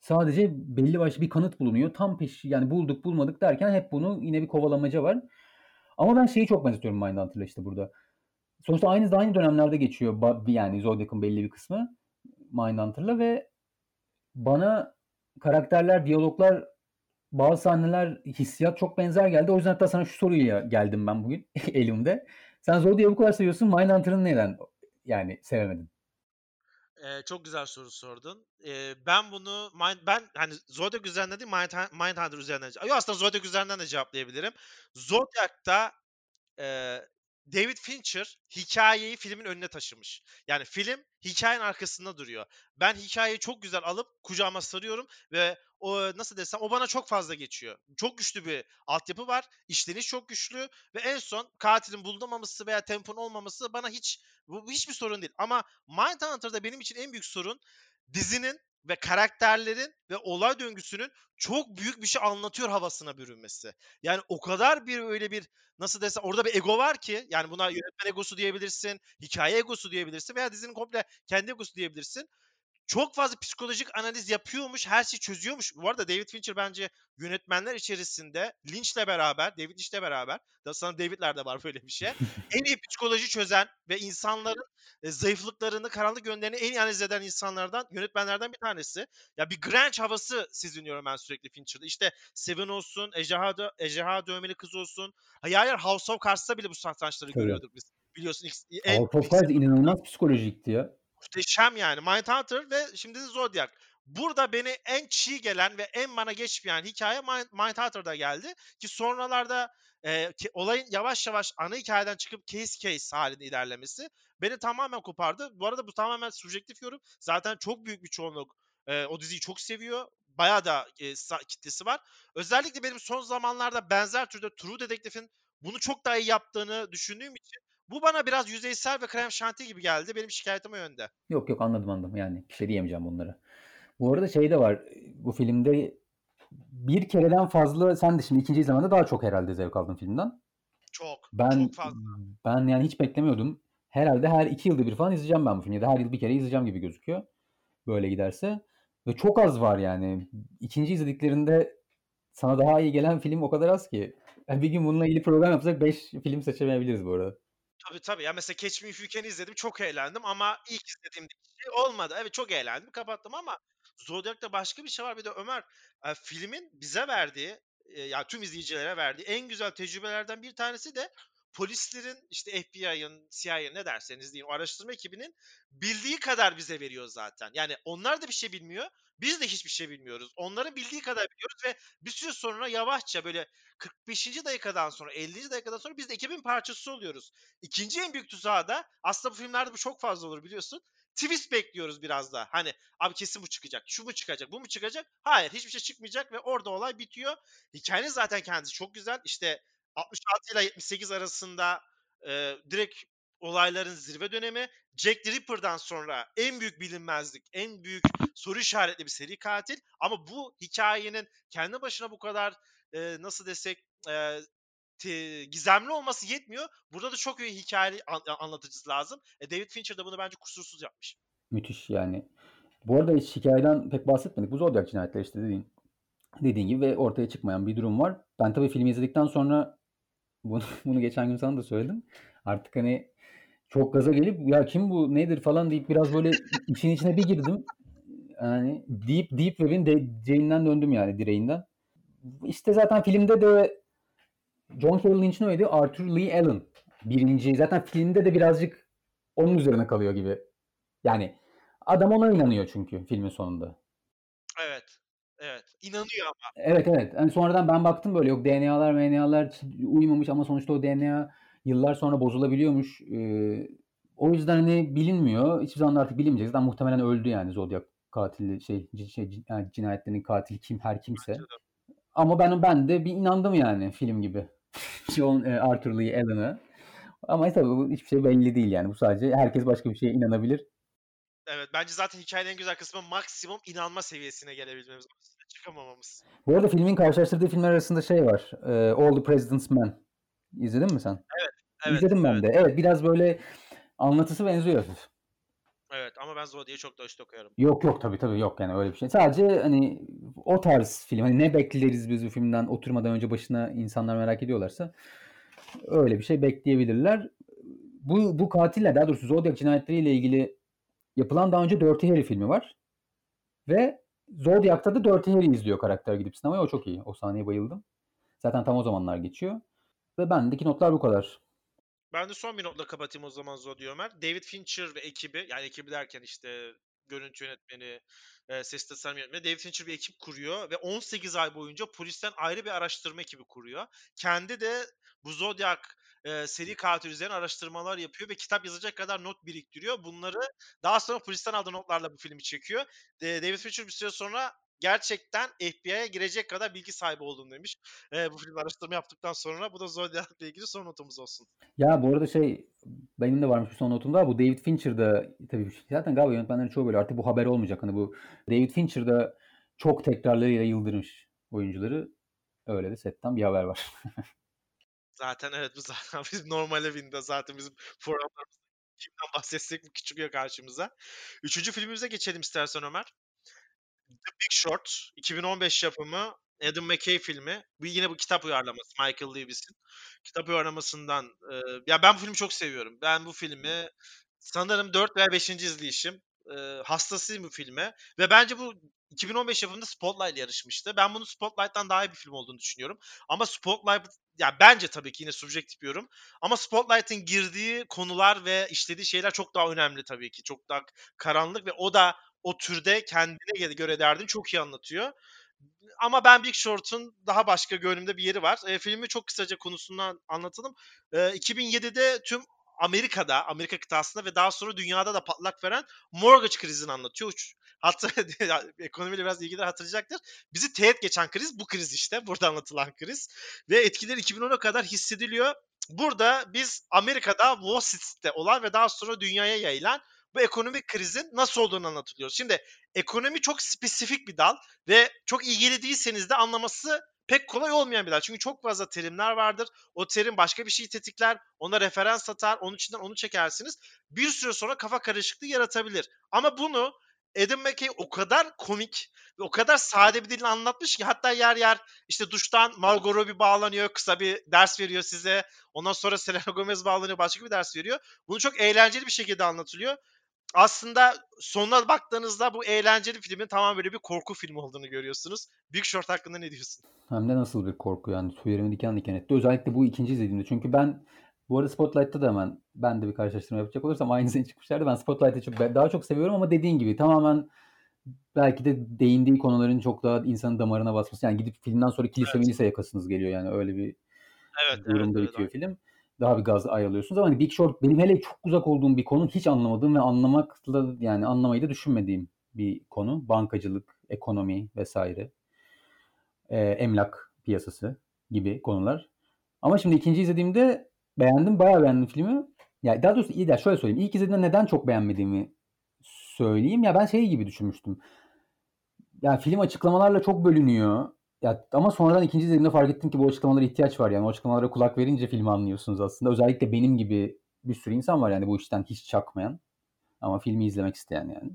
Sadece belli başlı bir kanıt bulunuyor. Tam peş yani bulduk bulmadık derken hep bunu yine bir kovalamaca var. Ama ben şeyi çok benzetiyorum Mindhunter'la işte burada. Sonuçta aynı aynı dönemlerde geçiyor. Yani Zodiac'ın belli bir kısmı Mindhunter'la ve bana karakterler, diyaloglar, bazı sahneler, hissiyat çok benzer geldi. O yüzden hatta sana şu soruyla geldim ben bugün <laughs> elimde. Sen Zodiac'ı bu kadar seviyorsun. Mindhunter'ı neden yani sevemedin? Eee, çok güzel soru sordun. Eee, ben bunu mind ben hani Zodiac üzerinden değil Mindhun Mindhunter üzerinden Yo, aslında Zodiac üzerinden de cevaplayabilirim. Zodiac'ta eee, David Fincher hikayeyi filmin önüne taşımış. Yani film hikayenin arkasında duruyor. Ben hikayeyi çok güzel alıp kucağıma sarıyorum ve o nasıl desem o bana çok fazla geçiyor. Çok güçlü bir altyapı var. İşleniş çok güçlü ve en son katilin bulunamaması veya temponun olmaması bana hiç bu hiçbir sorun değil. Ama Mindhunter'da benim için en büyük sorun dizinin ve karakterlerin ve olay döngüsünün çok büyük bir şey anlatıyor havasına bürünmesi. Yani o kadar bir öyle bir nasıl desem orada bir ego var ki yani buna yönetmen egosu diyebilirsin, hikaye egosu diyebilirsin veya dizinin komple kendi egosu diyebilirsin. Çok fazla psikolojik analiz yapıyormuş, her şeyi çözüyormuş. Bu arada David Fincher bence yönetmenler içerisinde Lynch'le beraber, David Lynch'le beraber, da sana David'lerde var böyle bir şey. <laughs> En iyi psikoloji çözen ve insanların e, zayıflıklarını, karanlık yönlerini en iyi analiz eden insanlardan, yönetmenlerden bir tanesi. Ya bir Grinch havası seziniyorum ben sürekli Fincher'da. İşte Seven olsun, Ejderha, Dö- Ejderha Dövmeli Kız olsun. Hayır hayır House of Cards'ta bile bu satrançları görüyorduk biz. Biliyorsun X- en House of Cards inanılmaz psikolojikti ya. Muhteşem yani. Mindhunter ve şimdi de Zodiac. Burada beni en çiğ gelen ve en bana geçmeyen hikaye Mind- Mindhunter'da geldi. Ki sonralarda e, ki olayın yavaş yavaş ana hikayeden çıkıp case case halinde ilerlemesi beni tamamen kopardı. Bu arada bu tamamen subjektif yorum. Zaten çok büyük bir çoğunluk e, o diziyi çok seviyor. Bayağı da e, kitlesi var. Özellikle benim son zamanlarda benzer türde True Detective'in bunu çok daha iyi yaptığını düşündüğüm için bu bana biraz yüzeysel ve krem şanti gibi geldi. Benim şikayetim o yönde. Yok yok anladım anladım yani bir şey diyemeyeceğim bunlara. Bu arada şey de var bu filmde bir kereden fazla sen de şimdi ikinci izlemende daha çok herhalde zevk aldın filmden. Çok. Ben Çok fazla. ben yani hiç beklemiyordum. Herhalde her iki yılda bir falan izleyeceğim ben bu filmi ya da her yıl bir kere izleyeceğim gibi gözüküyor. Böyle giderse. Ve çok az var yani. İkinci izlediklerinde sana daha iyi gelen film o kadar az ki. Yani bir gün bununla ilgili program yapsak 5 film seçemeyebiliriz bu arada. Tabii tabii. Ya mesela Catch Me If You Can'i izledim. Çok eğlendim ama ilk izlediğimde şey olmadı. Evet çok eğlendim. Kapattım ama Zodiac'ta başka bir şey var. Bir de Ömer e, filmin bize verdiği e, ya tüm izleyicilere verdiği en güzel tecrübelerden bir tanesi de polislerin işte FBI'ın, CIA'nin ne derseniz deyin o araştırma ekibinin bildiği kadar bize veriyor zaten. Yani onlar da bir şey bilmiyor. Biz de hiçbir şey bilmiyoruz. Onların bildiği kadar biliyoruz ve bir süre sonra yavaşça böyle 45. dakikadan sonra 50. dakikadan sonra biz de ekibin parçası oluyoruz. İkinci en büyük tuzağı da aslında bu filmlerde bu çok fazla olur biliyorsun. Twist bekliyoruz biraz da. Hani abi kesin bu çıkacak, şu mu çıkacak, bu mu çıkacak? Hayır hiçbir şey çıkmayacak ve orada olay bitiyor. Hikayenin zaten kendisi çok güzel. İşte 66 ile 78 arasında e, direkt olayların zirve dönemi. Jack the Ripper'dan sonra en büyük bilinmezlik, en büyük soru işaretli bir seri katil. Ama bu hikayenin kendi başına bu kadar e, nasıl desek e, te, gizemli olması yetmiyor. Burada da çok iyi hikaye an, anlatıcısı lazım. E, David Fincher de bunu bence kusursuz yapmış. Müthiş yani. Bu arada hiç hikayeden pek bahsetmedik. Bu Zodiac cinayetleri işte dediğin, dediğin gibi ve ortaya çıkmayan bir durum var. Ben tabii filmi izledikten sonra bunu, <laughs> bunu geçen gün sana da söyledim. Artık hani çok gaza gelip ya kim bu nedir falan deyip biraz böyle işin içine bir girdim. Yani Deep Deep Web'in de Jane'den döndüm yani direğinden. İşte zaten filmde de John Carroll Lynch'in oynadığı Arthur Lee Allen birinci. Zaten filmde de birazcık onun üzerine kalıyor gibi. Yani adam ona inanıyor çünkü filmin sonunda. İnanıyor ama. Evet evet. Yani sonradan ben baktım böyle yok DNA'lar MNA'lar uymamış ama sonuçta o DNA yıllar sonra bozulabiliyormuş. Ee, o yüzden hani bilinmiyor. Hiçbir zaman artık bilinmeyecek. Zaten muhtemelen öldü yani Zodiac katili şey, şey yani cinayetlerin katili kim her kimse. Ama ben ben de bir inandım yani film gibi. <laughs> John e, Arthur Lee Allen'a. Ama tabii bu hiçbir şey belli değil yani. Bu sadece herkes başka bir şeye inanabilir. Evet bence zaten hikayenin en güzel kısmı maksimum inanma seviyesine gelebilmemiz. Çıkamamamız. Bu arada filmin karşılaştırdığı filmler arasında şey var. E, All the President's Men. İzledin mi sen? Evet. evet İzledim ben evet. de. Evet biraz böyle anlatısı benziyor hafif. Evet ama ben Zodiac'ı çok da üstte koyarım. Yok yok tabii tabii yok yani öyle bir şey. Sadece hani o tarz film hani ne bekleriz biz bu filmden oturmadan önce başına insanlar merak ediyorlarsa öyle bir şey bekleyebilirler. Bu bu katille daha doğrusu Zodiac cinayetleriyle ilgili yapılan daha önce Dirty Harry filmi var. Ve Zodiac'ta da Dirty Harry izliyor karakter gidip sinemaya. O çok iyi. O sahneye bayıldım. Zaten tam o zamanlar geçiyor. Ve bendeki notlar bu kadar. Ben de son bir notla kapatayım o zaman Zodi Ömer. David Fincher ve ekibi, yani ekibi derken işte görüntü yönetmeni, e, ses tasarım yönetmeni David Fincher bir ekip kuruyor ve 18 ay boyunca polisten ayrı bir araştırma ekibi kuruyor. Kendi de bu Zodiac e, seri katil üzerine araştırmalar yapıyor ve kitap yazacak kadar not biriktiriyor. Bunları daha sonra polisten aldığı notlarla bu filmi çekiyor. E, David Fincher bir süre sonra gerçekten FBI'ye girecek kadar bilgi sahibi olduğunu demiş. E, bu film araştırma yaptıktan sonra bu da Zodiac ile ilgili son notumuz olsun. Ya bu arada şey benim de varmış bir son notumda bu David Fincher'da tabii zaten galiba yönetmenlerin çoğu böyle artık bu haber olmayacak. Hani bu David Fincher'da çok tekrarlarıyla yıldırmış oyuncuları. Öyle de setten bir haber var. <laughs> zaten evet bu zaten <laughs> biz normal evinde zaten bizim programlarımızda kimden bahsetsek bu çıkıyor karşımıza. Üçüncü filmimize geçelim istersen Ömer. The Big Short 2015 yapımı Adam McKay filmi. Bu yine bu kitap uyarlaması Michael Lewis'in. Kitap uyarlamasından e, ya ben bu filmi çok seviyorum. Ben bu filmi sanırım 4 veya 5. izleyişim. E, hastasıyım bu filme ve bence bu 2015 yapımında Spotlight yarışmıştı. Ben bunu Spotlight'tan daha iyi bir film olduğunu düşünüyorum. Ama Spotlight ya bence tabii ki yine subjektif bir yorum. Ama Spotlight'ın girdiği konular ve işlediği şeyler çok daha önemli tabii ki. Çok daha karanlık ve o da o türde kendine göre derdini çok iyi anlatıyor. Ama ben Big Short'un daha başka gönlümde bir yeri var. E, filmi çok kısaca konusundan anlatalım. E, 2007'de tüm Amerika'da, Amerika kıtasında ve daha sonra dünyada da patlak veren mortgage krizini anlatıyor. Hatta <laughs> ekonomiyle biraz ilgili hatırlayacaktır. Bizi teğet geçen kriz bu kriz işte. Burada anlatılan kriz. Ve etkileri 2010'a kadar hissediliyor. Burada biz Amerika'da Wall Street'te olan ve daha sonra dünyaya yayılan bu ekonomik krizin nasıl olduğunu anlatılıyor. Şimdi ekonomi çok spesifik bir dal ve çok ilgili değilseniz de anlaması pek kolay olmayan bir dal. Çünkü çok fazla terimler vardır. O terim başka bir şeyi tetikler, ona referans satar, onun içinden onu çekersiniz. Bir süre sonra kafa karışıklığı yaratabilir. Ama bunu Adam McKay o kadar komik ve o kadar sade bir dille anlatmış ki hatta yer yer işte duştan Margot Robbie bağlanıyor, kısa bir ders veriyor size. Ondan sonra <laughs> Selena Gomez bağlanıyor, başka bir ders veriyor. Bunu çok eğlenceli bir şekilde anlatılıyor aslında sonuna baktığınızda bu eğlenceli filmin tamam böyle bir korku filmi olduğunu görüyorsunuz. Big Short hakkında ne diyorsun? Hem de nasıl bir korku yani tüylerimi diken diken etti. Özellikle bu ikinci izlediğimde. Çünkü ben Bu arada Spotlight'ta da hemen ben de bir karşılaştırma yapacak olursam aynı sene çıkmışlardı. Ben Spotlight'ı çok, daha çok seviyorum ama dediğin gibi tamamen belki de değindiği konuların çok daha insanın damarına basması. Yani gidip filmden sonra kilise Evet. milise yakasınız geliyor yani öyle bir Evet, evet, durumda evet. bitiyor film. Daha bir gaz ayrılıyorsunuz ama hani Big Short benim hele çok uzak olduğum bir konu hiç anlamadığım ve anlamakla yani anlamayı da düşünmediğim bir konu. Bankacılık, ekonomi vesaire. Ee, emlak piyasası gibi konular. Ama şimdi ikinci izlediğimde beğendim, bayağı beğendim filmi. Ya daha doğrusu iyi de şöyle söyleyeyim. İlk izlediğimde neden çok beğenmediğimi söyleyeyim. Ya ben şey gibi düşünmüştüm. Ya film açıklamalarla çok bölünüyor. Ya ama sonradan ikinci izlediğimde fark ettim ki bu açıklamalara ihtiyaç var. Yani o açıklamalara kulak verince filmi anlıyorsunuz aslında. Özellikle benim gibi bir sürü insan var yani bu işten hiç çakmayan. Ama filmi izlemek isteyen yani.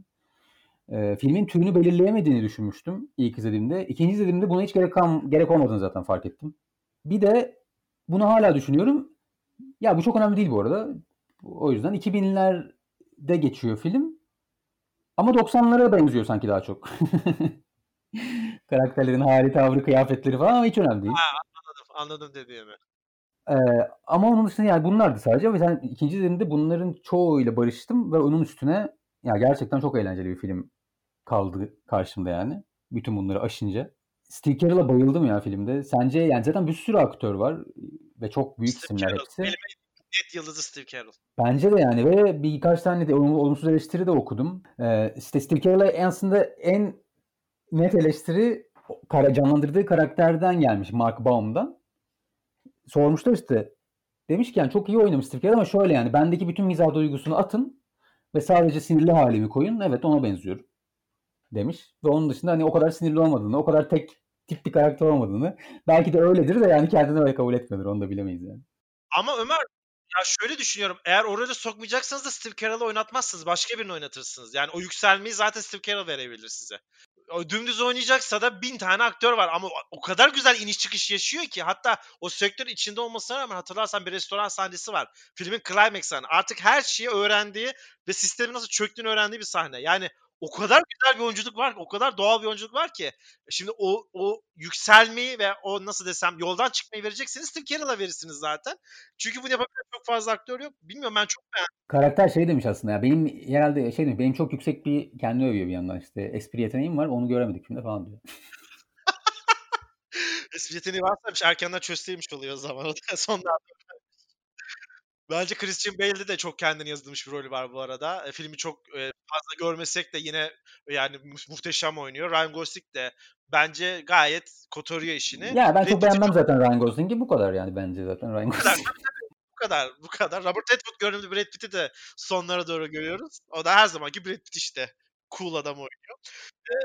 Ee, filmin türünü belirleyemediğini düşünmüştüm ilk izlediğimde. İkinci izlediğimde buna hiç gerek, gerek olmadığını zaten fark ettim. Bir de bunu hala düşünüyorum. Ya bu çok önemli değil bu arada. O yüzden 2000'lerde geçiyor film. Ama 90'lara benziyor sanki daha çok. <laughs> Karakterlerin hali, tavrı, kıyafetleri falan ama hiç önemli değil. Anladım, anladım dediğimi. Ee, ama onun dışında yani bunlardı sadece. Ve sen ikinci izlediğimde bunların çoğuyla barıştım ve onun üstüne ya gerçekten çok eğlenceli bir film kaldı karşımda yani. Bütün bunları aşınca. Steve Carell'a bayıldım ya filmde. Sence yani zaten bir sürü aktör var ve çok büyük Steve isimler Carell. hepsi. Benim net yıldızı Steve Carell. Bence de yani ve birkaç tane de olum- olumsuz eleştiri de okudum. Ee, işte Steve Carell'a aslında en net eleştiri kara, canlandırdığı karakterden gelmiş Mark Baum'dan. Sormuşlar işte demiş ki yani çok iyi oynamış Steve ama şöyle yani bendeki bütün mizah duygusunu atın ve sadece sinirli halimi koyun. Evet ona benziyorum demiş. Ve onun dışında hani o kadar sinirli olmadığını, o kadar tek tip bir karakter olmadığını belki de öyledir de yani kendini öyle kabul etmiyordur. Onu da bilemeyiz yani. Ama Ömer ya şöyle düşünüyorum. Eğer o rolü sokmayacaksanız da Steve Carell'ı oynatmazsınız. Başka birini oynatırsınız. Yani o yükselmeyi zaten Steve Carell verebilir size. Dümdüz oynayacaksa da bin tane aktör var ama o kadar güzel iniş çıkış yaşıyor ki hatta o sektör içinde olmasına rağmen hatırlarsan bir restoran sahnesi var. Filmin climax sahne. Artık her şeyi öğrendiği ve sistemin nasıl çöktüğünü öğrendiği bir sahne. Yani o kadar güzel bir oyunculuk var, o kadar doğal bir oyunculuk var ki. Şimdi o o yükselmeyi ve o nasıl desem yoldan çıkmayı verecekseniz Steve Carell'a verirsiniz zaten. Çünkü bunu yapabilen çok fazla aktör yok. Bilmiyorum ben çok beğendim. Karakter şey demiş aslında ya benim herhalde şey demiş benim çok yüksek bir kendini övüyor bir yandan işte espri yeteneğim var onu göremedik filmde falan diyor. <laughs> Espri yeteneği varsa erkenden çözseymiş oluyor o zaman. O da sonlarda Bence Christian Bale'de de çok kendini yazdırmış bir rolü var bu arada. E, filmi çok e, fazla görmesek de yine yani mu- muhteşem oynuyor. Ryan Gosling de bence gayet kotarıyor işini. Ya ben çok beğenmem zaten Ryan Gosling'i bu kadar yani bence zaten Ryan Gosling. bu kadar, bu kadar. Robert Redford görünümlü Brad Pitt'i de sonlara doğru görüyoruz. O da her zamanki Brad Pitt işte. Cool adam oynuyor. E,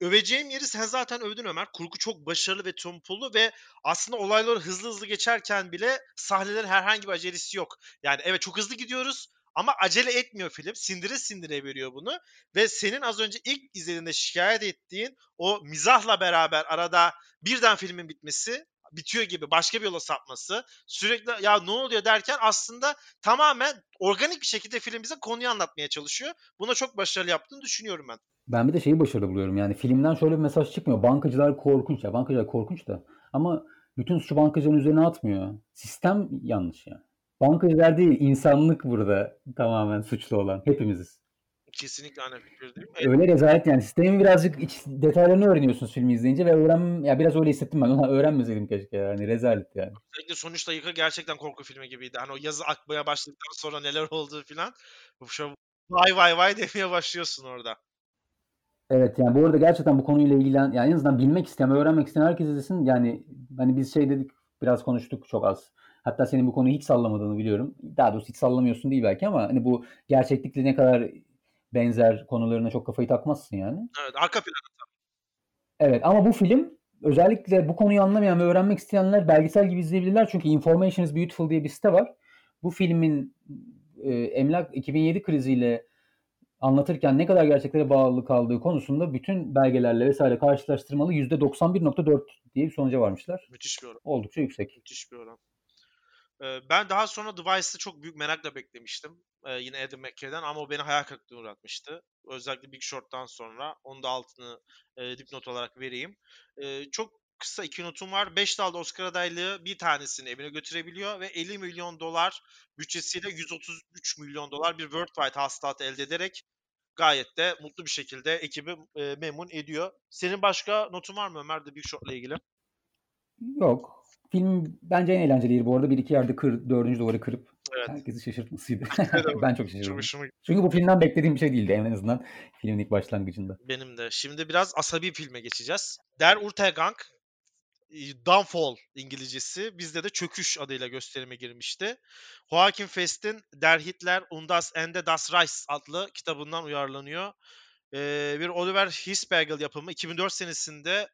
öveceğim yeri sen zaten övdün Ömer. Kurgu çok başarılı ve tempolu ve aslında olaylar hızlı hızlı geçerken bile sahnelerin herhangi bir acelesi yok. Yani evet çok hızlı gidiyoruz ama acele etmiyor film. Sindire sindire veriyor bunu. Ve senin az önce ilk izlediğinde şikayet ettiğin o mizahla beraber arada birden filmin bitmesi bitiyor gibi başka bir yola sapması sürekli ya ne oluyor derken aslında tamamen organik bir şekilde film bize konuyu anlatmaya çalışıyor. Buna çok başarılı yaptığını düşünüyorum ben. Ben bir de şeyi başarılı buluyorum yani filmden şöyle bir mesaj çıkmıyor. Bankacılar korkunç ya bankacılar korkunç da ama bütün suçu bankacıların üzerine atmıyor. Sistem yanlış ya. Bankacılar değil insanlık burada tamamen suçlu olan hepimiziz. Kesinlikle aynı fikirdeyim. Öyle rezalet yani sistemin birazcık iç detaylarını öğreniyorsunuz filmi izleyince ve öğren ya biraz öyle hissettim ben. Ona öğrenmeseydim keşke yani rezalet yani. Özellikle sonuçta yıka gerçekten korku filmi gibiydi. Hani o yazı akmaya başladıktan sonra neler olduğu filan. Şu vay vay vay demeye başlıyorsun orada. Evet yani bu arada gerçekten bu konuyla ilgilen yani en azından bilmek isteyen, öğrenmek isteyen herkes izlesin. Yani hani biz şey dedik biraz konuştuk çok az. Hatta senin bu konuyu hiç sallamadığını biliyorum. Daha doğrusu hiç sallamıyorsun değil belki ama hani bu gerçeklikle ne kadar benzer konularına çok kafayı takmazsın yani. Evet arka plan. Evet ama bu film özellikle bu konuyu anlamayan ve öğrenmek isteyenler belgesel gibi izleyebilirler. Çünkü Information is Beautiful diye bir site var. Bu filmin e, emlak 2007 kriziyle anlatırken ne kadar gerçeklere bağlı kaldığı konusunda bütün belgelerle vesaire karşılaştırmalı %91.4 diye bir sonuca varmışlar. Müthiş bir oran. Oldukça yüksek. Müthiş bir oran. Ben daha sonra Device'ı çok büyük merakla beklemiştim. Ee, yine Adam McKay'den ama o beni hayal kırıklığına uğratmıştı. Özellikle Big Short'tan sonra. Onu da altını e, dipnot olarak vereyim. Ee, çok kısa iki notum var. 5 dalda Oscar adaylığı bir tanesini evine götürebiliyor ve 50 milyon dolar bütçesiyle 133 milyon dolar bir worldwide hasılat elde ederek gayet de mutlu bir şekilde ekibi e, memnun ediyor. Senin başka notun var mı Ömer de Big Short'la ilgili? Yok. Film bence en eğlenceli yeri bu arada. Bir iki yerde kır, dördüncü duvarı kırıp Evet. herkesi şaşırtmasıydı. <laughs> <laughs> Ben çok Çok şaşırdım. hoşuma Çünkü bu filmden beklediğim bir şey değildi en azından filmin ilk başlangıcında. Benim de. Şimdi biraz asabi filme geçeceğiz. Der Untergang e, Downfall İngilizcesi bizde de Çöküş adıyla gösterime girmişti. Joachim Fest'in Der Hitler und das Ende das Reich adlı kitabından uyarlanıyor. Ee, bir Oliver Hisbergel yapımı 2004 senesinde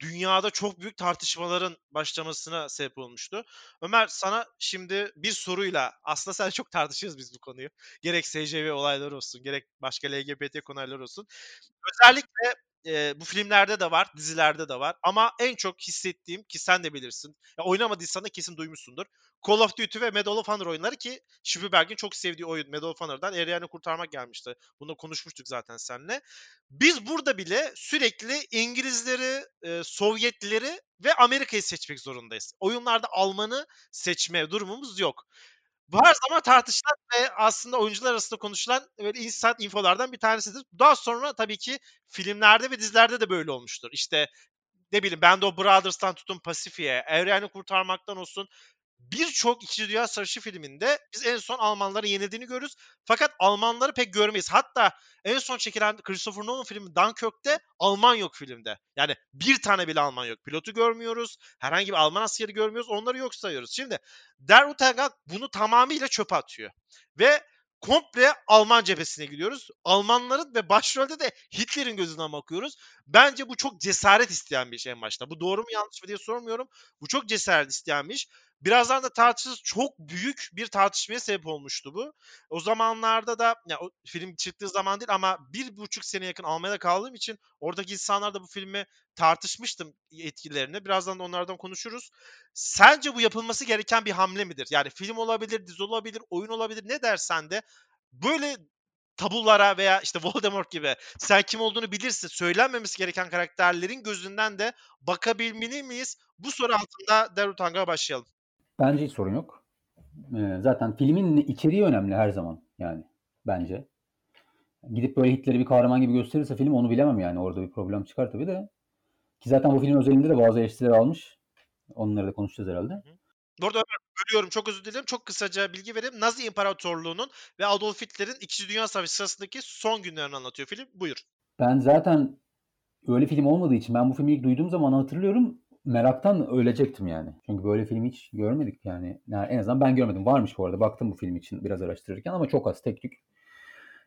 dünyada çok büyük tartışmaların başlamasına sebep olmuştu. Ömer sana şimdi bir soruyla aslında sen çok tartışıyoruz biz bu konuyu. Gerek SCV olayları olsun, gerek başka LGBT konular olsun. Özellikle e, bu filmlerde de var, dizilerde de var. Ama en çok hissettiğim ki sen de bilirsin. Ya oynamadıysan da kesin duymuşsundur. Call of Duty ve Medal of Honor oyunları ki Spielberg'in çok sevdiği oyun Medal of Honor'dan Ariane'i kurtarmak gelmişti. Bunu konuşmuştuk zaten seninle. Biz burada bile sürekli İngilizleri, e, Sovyetlileri ve Amerika'yı seçmek zorundayız. Oyunlarda Alman'ı seçme durumumuz yok. Her zaman tartışılan ve aslında oyuncular arasında konuşulan böyle inside infolardan bir tanesidir. Daha sonra tabii ki filmlerde ve dizilerde de böyle olmuştur. İşte ne bileyim Band of Brothers'tan tutun Pasifik'e, Evreni Kurtarmaktan olsun birçok İkinci Dünya Savaşı filminde biz en son Almanları yenildiğini görürüz. Fakat Almanları pek görmeyiz. Hatta en son çekilen Christopher Nolan filmi Dunkirk'te Alman yok filmde. Yani bir tane bile Alman yok. Pilotu görmüyoruz. Herhangi bir Alman askeri görmüyoruz. Onları yok sayıyoruz. Şimdi Der Untergang bunu tamamıyla çöpe atıyor. Ve komple Alman cephesine gidiyoruz. Almanların ve başrolde de Hitler'in gözünden bakıyoruz. Bence bu çok cesaret isteyen bir iş en başta. Bu doğru mu yanlış mı diye sormuyorum. Bu çok cesaret isteyen bir iş. Birazdan da tartışırız. Çok büyük bir tartışmaya sebep olmuştu bu. O zamanlarda da ya o film çıktığı zaman değil ama bir buçuk sene yakın Almanya'da kaldığım için oradaki insanlar da bu filmi tartışmıştım etkilerini. Birazdan da onlardan konuşuruz. Sence bu yapılması gereken bir hamle midir? Yani film olabilir, dizi olabilir, oyun olabilir ne dersen de böyle tabulara veya işte <laughs> Voldemort gibi sen kim olduğunu bilirsin söylenmemesi gereken karakterlerin gözünden de bakabilmeli miyiz? Bu soru altında Derutang'a başlayalım. Bence hiç sorun yok. Ee, zaten filmin içeriği önemli her zaman yani bence. Gidip böyle Hitler'i bir kahraman gibi gösterirse film onu bilemem yani. Orada bir problem çıkar tabii de. Ki zaten bu film özelinde de bazı eleştiriler almış. Onları da konuşacağız herhalde. Bu arada bölüyorum çok özür dilerim. Çok kısaca bilgi vereyim. Nazi İmparatorluğu'nun ve Adolf Hitler'in 2. Dünya Savaşı sırasındaki son günlerini anlatıyor film. Buyur. Ben zaten öyle film olmadığı için ben bu filmi ilk duyduğum zaman hatırlıyorum meraktan ölecektim yani. Çünkü böyle film hiç görmedik yani. yani. En azından ben görmedim. Varmış bu arada. Baktım bu film için biraz araştırırken ama çok az tek tük.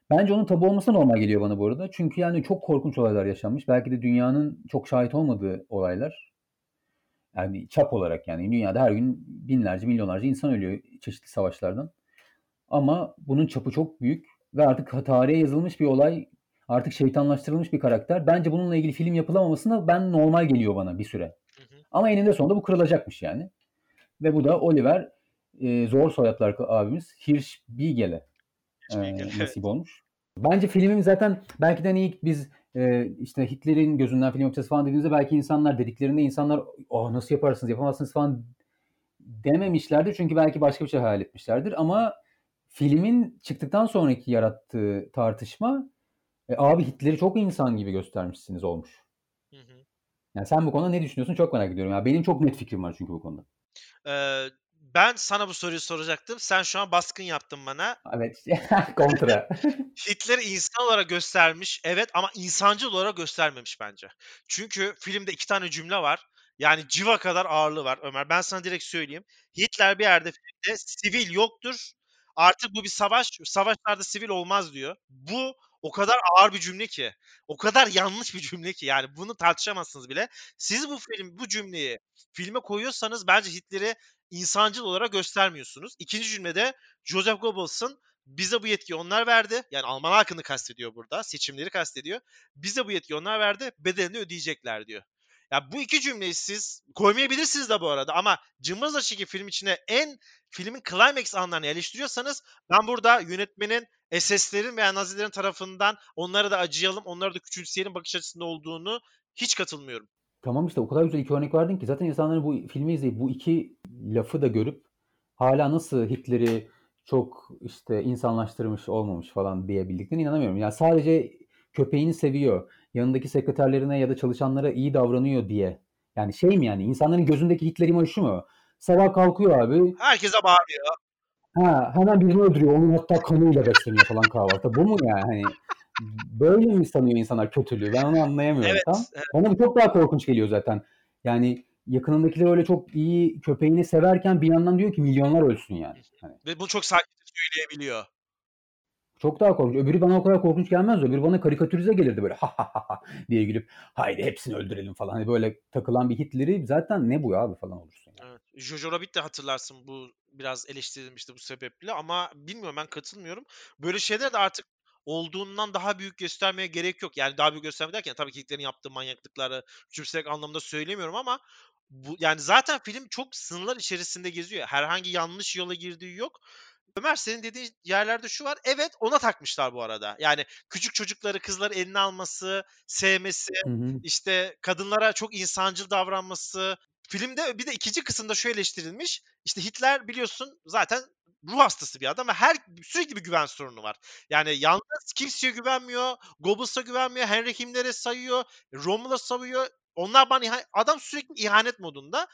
Bence onun tabu olması normal geliyor bana bu arada. Çünkü yani çok korkunç olaylar yaşanmış. Belki de dünyanın çok şahit olmadığı olaylar. Yani çap olarak yani dünyada her gün binlerce milyonlarca insan ölüyor çeşitli savaşlardan. Ama bunun çapı çok büyük ve artık tarihe yazılmış bir olay artık şeytanlaştırılmış bir karakter. Bence bununla ilgili film yapılamamasına ben normal geliyor bana bir süre. Ama eninde sonunda bu kırılacakmış yani. Ve bu da Oliver e, zor soyadlar abimiz Hirschbiegel'e e, nasip olmuş. Bence filmin zaten belki de hani ilk biz e, işte Hitler'in gözünden film yapacağız falan dediğimizde belki insanlar dediklerinde insanlar oh nasıl yaparsınız yapamazsınız falan dememişlerdir. Çünkü belki başka bir şey hayal etmişlerdir. Ama filmin çıktıktan sonraki yarattığı tartışma e, abi Hitler'i çok insan gibi göstermişsiniz olmuş. Hı hı. Yani sen bu konuda ne düşünüyorsun çok merak ediyorum. Ya benim çok net fikrim var çünkü bu konuda. Ee, ben sana bu soruyu soracaktım. Sen şu an baskın yaptın bana. Evet. <laughs> Kontra. <laughs> Hitler'i insan olarak göstermiş. Evet ama insancıl olarak göstermemiş bence. Çünkü filmde iki tane cümle var. Yani civa kadar ağırlığı var Ömer. Ben sana direkt söyleyeyim. Hitler bir yerde filmde sivil yoktur. Artık bu bir savaş. Savaşlarda sivil olmaz diyor. Bu o kadar ağır bir cümle ki. O kadar <laughs> yanlış bir cümle ki. Yani bunu tartışamazsınız bile. Siz bu film bu cümleyi filme koyuyorsanız bence Hitler'i insancıl olarak göstermiyorsunuz. İkinci cümlede Joseph Goebbels'ın bize bu yetkiyi onlar verdi. Yani Alman halkını kastediyor burada. Seçimleri kastediyor. Bize bu yetkiyi onlar verdi. Bedelini ödeyecekler diyor. Ya bu iki cümleyi siz koymayabilirsiniz de bu arada ama Cımbızla Çeki film içine en filmin climax anlarını eleştiriyorsanız ben burada yönetmenin SS'lerin veya Nazilerin tarafından onlara da acıyalım, onları da küçümseyelim bakış açısında olduğunu hiç katılmıyorum. Tamam işte o kadar güzel iki örnek verdin ki zaten insanların bu filmi izleyip bu iki lafı da görüp hala nasıl Hitler'i çok işte insanlaştırmış olmamış falan diyebildiklerine inanamıyorum. Yani sadece köpeğini seviyor, yanındaki sekreterlerine ya da çalışanlara iyi davranıyor diye. Yani şey mi yani insanların gözündeki Hitler imajı mu? Sabah kalkıyor abi. Herkese bağırıyor. Ha, hemen birini öldürüyor. Onun hatta kanıyla besleniyor falan kahvaltı. Bu mu yani? Hani böyle mi sanıyor insanlar kötülüğü? Ben onu anlayamıyorum Evet, tam. evet. Bana bu çok daha korkunç geliyor zaten. Yani yakınındakiler öyle çok iyi köpeğini severken bir yandan diyor ki milyonlar ölsün yani. Hani Ve bunu çok sakin söyleyebiliyor. Çok daha korkunç. Öbürü bana o kadar korkunç gelmez. Öbürü bana karikatürize gelirdi böyle <laughs> ha ha ha diye gülüp haydi hepsini öldürelim falan. Hani böyle takılan bir Hitler'i zaten ne bu ya abi falan olursun. Yani. Evet. Jojo Rabbit de hatırlarsın bu biraz eleştirilmişti bu sebeple ama bilmiyorum ben katılmıyorum. Böyle şeyler de artık olduğundan daha büyük göstermeye gerek yok. Yani daha büyük gösterme derken tabii ki Hitler'in yaptığı manyaklıkları küçümsemek anlamında söylemiyorum ama bu yani zaten film çok sınırlar içerisinde geziyor. Herhangi yanlış yola girdiği yok. Ömer senin dediğin yerlerde şu var. Evet ona takmışlar bu arada. Yani küçük çocukları kızları eline alması, sevmesi, Hı hı. işte kadınlara çok insancıl davranması. Filmde bir de ikinci kısımda şu eleştirilmiş. İşte Hitler biliyorsun zaten ruh hastası bir adam ve her sürekli bir güven sorunu var. Yani yalnız kimseye güvenmiyor, Goebbels'a güvenmiyor, Henry Himmler'e sayıyor, Rommel'a sayıyor. Onlar bana adam sürekli ihanet modunda.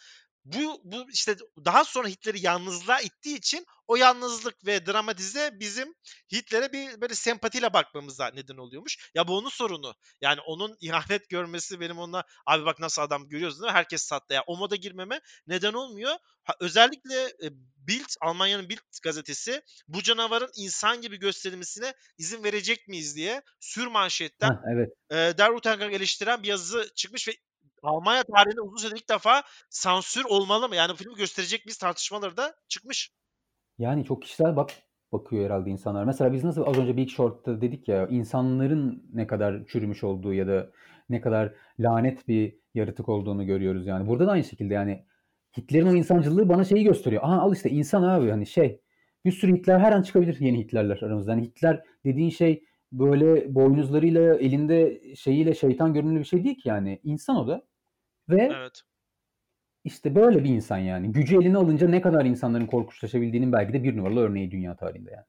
Bu bu işte daha sonra Hitler'i yalnızlığa ittiği için o yalnızlık ve dramatize bizim Hitler'e bir böyle sempatiyle bakmamıza neden oluyormuş. Ya bu onun sorunu. Yani onun ihanet görmesi benim ona abi bak nasıl adam görüyoruz değil mi? Herkes sattı. Ya o moda girmeme neden olmuyor. Ha, özellikle e, Bild, Almanya'nın Bild gazetesi bu canavarın insan gibi gösterilmesine izin verecek miyiz diye sür manşetten Heh, evet. e, Der Utengang eleştiren bir yazı çıkmış ve Almanya tarihinde uzun süredir ilk defa sansür olmalı mı? Yani filmi gösterecek miyiz tartışmaları da çıkmış. Yani çok kişisel bak bakıyor herhalde insanlar. Mesela biz nasıl az önce Big Short'ta dedik ya insanların ne kadar çürümüş olduğu ya da ne kadar lanet bir yaratık olduğunu görüyoruz yani. Burada da aynı şekilde yani Hitler'in o insancılığı bana şeyi gösteriyor. Aha al işte insan abi hani şey bir sürü Hitler her an çıkabilir yeni Hitlerler aramızda. Yani Hitler dediğin şey böyle boynuzlarıyla elinde şeyiyle şeytan görünümlü bir şey değil ki yani. insan o da. Ve Evet. işte böyle bir insan yani. Gücü eline alınca ne kadar insanların korkunçlaşabildiğinin belki de bir numaralı örneği dünya tarihinde yani.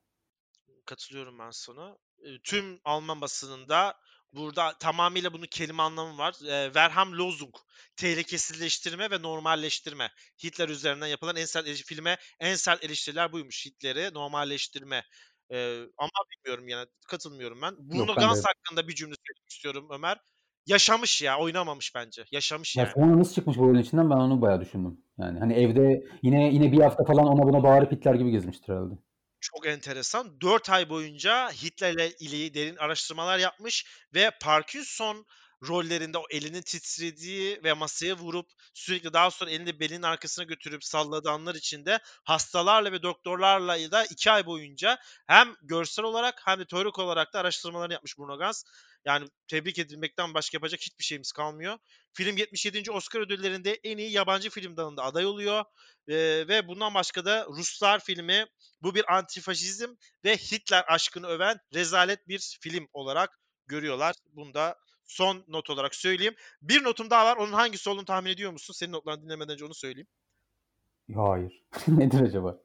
Katılıyorum ben sana. Tüm Alman basınında burada tamamıyla bunun kelime anlamı var. E, Verharmlosung, tehlikesizleştirme ve normalleştirme. Hitler üzerinden yapılan en sert eleştiri, filme en sert eleştiriler buymuş. Hitler'i normalleştirme. E, ama bilmiyorum yani katılmıyorum ben. Bruno Yok ben de Ganz hakkında bir cümle söylemek istiyorum Ömer. Yaşamış ya, oynamamış bence. Yaşamış Ya yani. sonra nasıl çıkmış bu oyunun içinden ben onu bayağı düşündüm. Yani hani evde yine yine bir hafta falan ona buna bağırıp Hitler gibi gezmiştir herhalde. Çok enteresan. 4 ay boyunca Hitler'le ilgili derin araştırmalar yapmış ve Parkinson rollerinde o elinin titrediği ve masaya vurup sürekli daha sonra elini belinin arkasına götürüp salladığı anlar içinde hastalarla ve doktorlarla da 2 ay boyunca hem görsel olarak hem de teorik olarak da araştırmalarını yapmış Bruno Ganz. Yani tebrik edilmekten başka yapacak hiçbir şeyimiz kalmıyor. Film 77. Oscar ödüllerinde en iyi yabancı film dalında aday oluyor. Ee, ve bundan başka da Ruslar filmi bu bir antifaşizm ve Hitler aşkını öven rezalet bir film olarak görüyorlar. Bunu da son not olarak söyleyeyim. Bir notum daha var. Onun hangisi olduğunu tahmin ediyor musun? Senin notlarını dinlemeden önce onu söyleyeyim. Hayır. <laughs> Nedir acaba?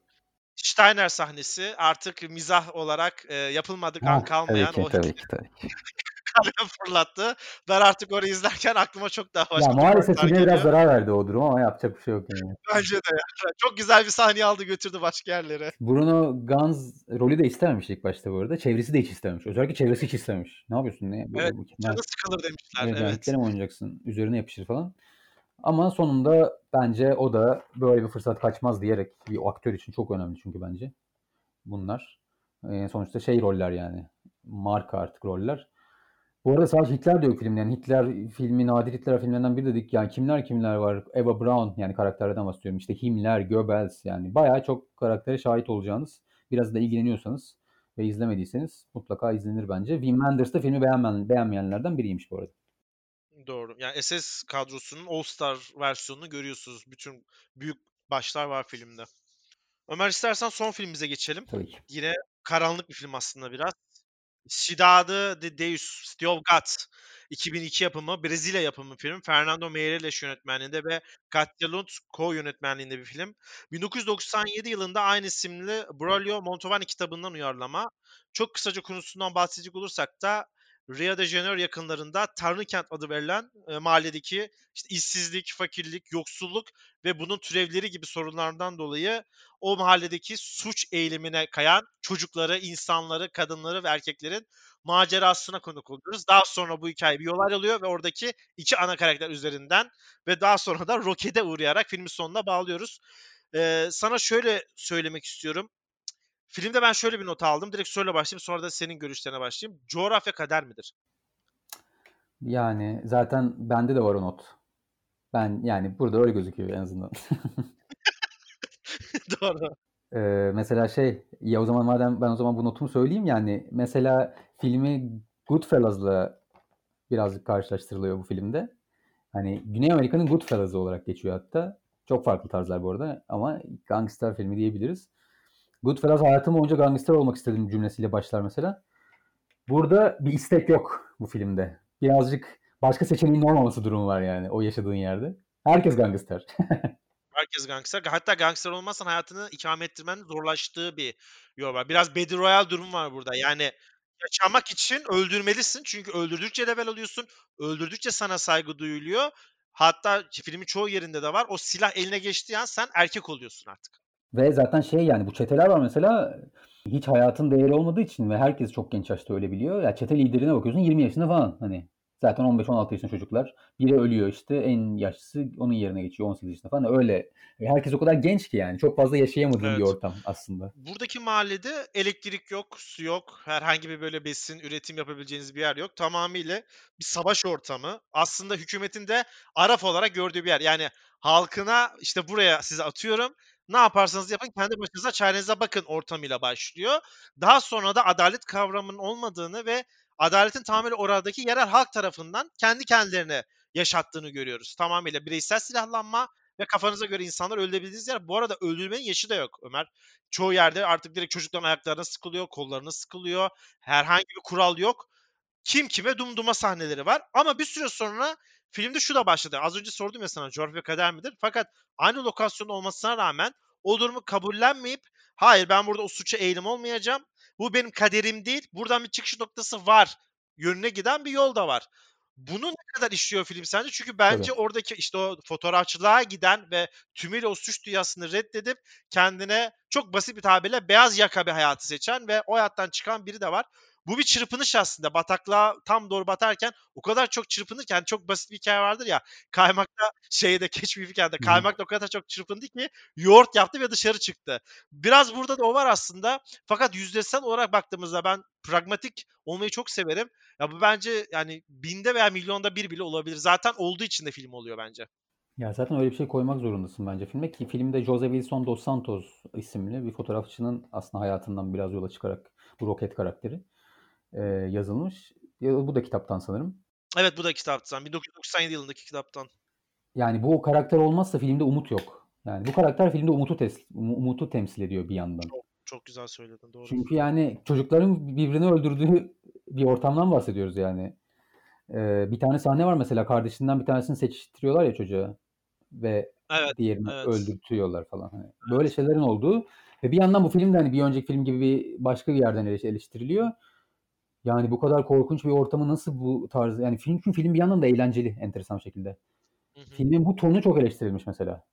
Steiner sahnesi artık mizah olarak e, yapılmadık an Ha, tabii kalmayan ki o tabii ki tabii ki. <laughs> kalem <laughs> fırlattı. Ben artık orayı izlerken aklıma çok daha başka Ya maalesef filme biraz zarar verdi o durum ama yapacak bir şey yok yani. <laughs> Bence de ya. Çok güzel bir sahne aldı götürdü başka yerlere. Bruno Ganz rolü de istememiş ilk başta bu arada. Çevresi de hiç istememiş. Özellikle çevresi hiç istememiş. Ne yapıyorsun? Ne? Böyle Evet, canı sıkılır demişler. Evet, Evet. Oynayacaksın? Üzerine yapışır falan. Ama sonunda bence o da böyle bir fırsat kaçmaz diyerek bir aktör için çok önemli çünkü bence bunlar. Ee, sonuçta şey roller yani. Marka artık roller. Bu arada sadece Hitler de yok filmde. Yani Hitler filmi, nadir Hitler filmlerinden biri dedik. Yani kimler kimler var? Eva Braun yani karakterlerden bahsediyorum. İşte Himmler, Goebbels yani bayağı çok karaktere şahit olacağınız. Biraz da ilgileniyorsanız ve izlemediyseniz mutlaka izlenir bence. Wim Wenders da filmi beğenmeyen, beğenmeyenlerden biriymiş bu arada. Doğru. Yani SS kadrosunun All Star versiyonunu görüyorsunuz. Bütün büyük başlar var filmde. Ömer istersen son filmimize geçelim. Tabii ki. Yine karanlık bir film aslında biraz. Cidade de Deus, City of God. 2002 yapımı, Brezilya yapımı film. Fernando Meirelles yönetmenliğinde ve Katja Lund co-yönetmenliğinde bir film. 1997 yılında aynı isimli Braulio Montalbán kitabından uyarlama. Çok kısaca konusundan bahsedecek olursak da Rio de Janeiro yakınlarında Tanrıkent adı verilen e, mahalledeki işte işsizlik, fakirlik, yoksulluk ve bunun türevleri gibi sorunlardan dolayı o mahalledeki suç eğilimine kayan çocukları, insanları, kadınları ve erkeklerin macerasına konuk oluyoruz. Daha sonra bu hikaye bir yol ayrılıyor ve oradaki iki ana karakter üzerinden ve daha sonra da rokete uğrayarak filmin sonuna bağlıyoruz. Ee, sana şöyle söylemek istiyorum. Filmde ben şöyle bir not aldım. Direkt şöyle başlayayım sonra da senin görüşlerine başlayayım. Coğrafya kader midir? Yani zaten bende de var o not. Ben yani burada öyle gözüküyor en azından. <laughs> Doğru. Ee, mesela şey ya o zaman madem ben o zaman bu notumu söyleyeyim yani mesela filmi Goodfellas'la birazcık karşılaştırılıyor bu filmde. Hani Güney Amerika'nın Goodfellas'ı olarak geçiyor hatta. Çok farklı tarzlar bu arada ama gangster filmi diyebiliriz. Goodfellas hayatım boyunca gangster olmak istedim cümlesiyle başlar mesela. Burada bir istek yok bu filmde. Birazcık başka seçeneğin olmaması durumu var yani o yaşadığın yerde. Herkes gangster. <laughs> Herkes gangster. Hatta gangster olmazsan hayatını ikame ettirmenin zorlaştığı bir yol var. Biraz Battle Royale durum var burada. Yani yaşamak için öldürmelisin. Çünkü öldürdükçe level alıyorsun. Öldürdükçe sana saygı duyuluyor. Hatta filmin çoğu yerinde de var. O silah eline geçtiği an sen erkek oluyorsun artık. Ve zaten şey yani bu çeteler var mesela hiç hayatın değeri olmadığı için ve herkes çok genç yaşta ölebiliyor. Ya çete liderine bakıyorsun 20 yaşında falan hani. Zaten 15-16 yaşında çocuklar. Biri ölüyor işte en yaşlısı onun yerine geçiyor 18 yaşında falan öyle. Herkes o kadar genç ki yani çok fazla yaşayamadığın Evet. bir ortam aslında. Buradaki mahallede elektrik yok, su yok. Herhangi bir böyle besin, üretim yapabileceğiniz bir yer yok. Tamamıyla bir savaş ortamı. Aslında hükümetin de Araf olarak gördüğü bir yer. Yani halkına işte buraya size atıyorum. Ne yaparsanız yapın kendi başınıza çarenize bakın ortamıyla başlıyor. Daha sonra da adalet kavramının olmadığını ve adaletin tamamıyla oradaki yerel halk tarafından kendi kendilerine yaşattığını görüyoruz. Tamamıyla bireysel silahlanma ve kafanıza göre insanlar öldürebildiğiniz yer. Bu arada öldürmenin yaşı da yok Ömer. Çoğu yerde artık direkt çocukların ayaklarına sıkılıyor, kollarına sıkılıyor. Herhangi bir kural yok. Kim kime dumduma sahneleri var. Ama bir süre sonra filmde şu da başladı. Az önce sordum ya sana coğrafya kader midir? Fakat aynı lokasyon olmasına rağmen o durumu kabullenmeyip hayır ben burada o suça eğilim olmayacağım. Bu benim kaderim değil. Buradan bir çıkış noktası var. Yönüne giden bir yol da var. Bunu ne kadar işliyor film sence? Çünkü bence Tabii. oradaki işte o fotoğrafçılığa giden ve tümüyle o suç dünyasını reddedip kendine çok basit bir tabirle beyaz yaka bir hayatı seçen ve o hayattan çıkan biri de var. Bu bir çırpınış aslında. Bataklığa tam doğru batarken o kadar çok çırpınırken çok basit bir hikaye vardır ya. Kaymakta <laughs> şeyde Keşfi Hikaye'de Hı hı. kaymakta o kadar çok çırpındı ki yoğurt yaptı ve dışarı çıktı. Biraz burada da o var aslında. Fakat yüzdesel olarak baktığımızda ben pragmatik olmayı çok severim. Ya bu bence yani binde veya milyonda bir bile olabilir. Zaten olduğu için de film oluyor bence. Ya zaten öyle bir şey koymak zorundasın bence filme ki filmde Jose Wilson dos Santos isimli bir fotoğrafçının aslında hayatından biraz yola çıkarak bu roket karakteri e, yazılmış. Ya, bu da kitaptan sanırım. Evet bu da kitaptan. 1997 yılındaki kitaptan. Yani bu karakter olmazsa filmde umut yok. Yani bu karakter filmde umutu tes um- umutu temsil ediyor bir yandan. Çok, çok güzel söyledin doğru. Çünkü yani çocukların birbirini öldürdüğü bir ortamdan bahsediyoruz yani. Ee, bir tane sahne var mesela kardeşinden bir tanesini seçtiriyorlar ya çocuğa ve Evet, diğerini evet. öldürtüyorlar falan. Hani böyle şeylerin olduğu ve bir yandan bu film de hani bir önceki film gibi bir başka bir yerden eleş- eleştiriliyor. Yani bu kadar korkunç bir ortamı nasıl bu tarz yani film çünkü film bir yandan da eğlenceli enteresan şekilde. Hı hı. Filmin bu tonu çok eleştirilmiş mesela.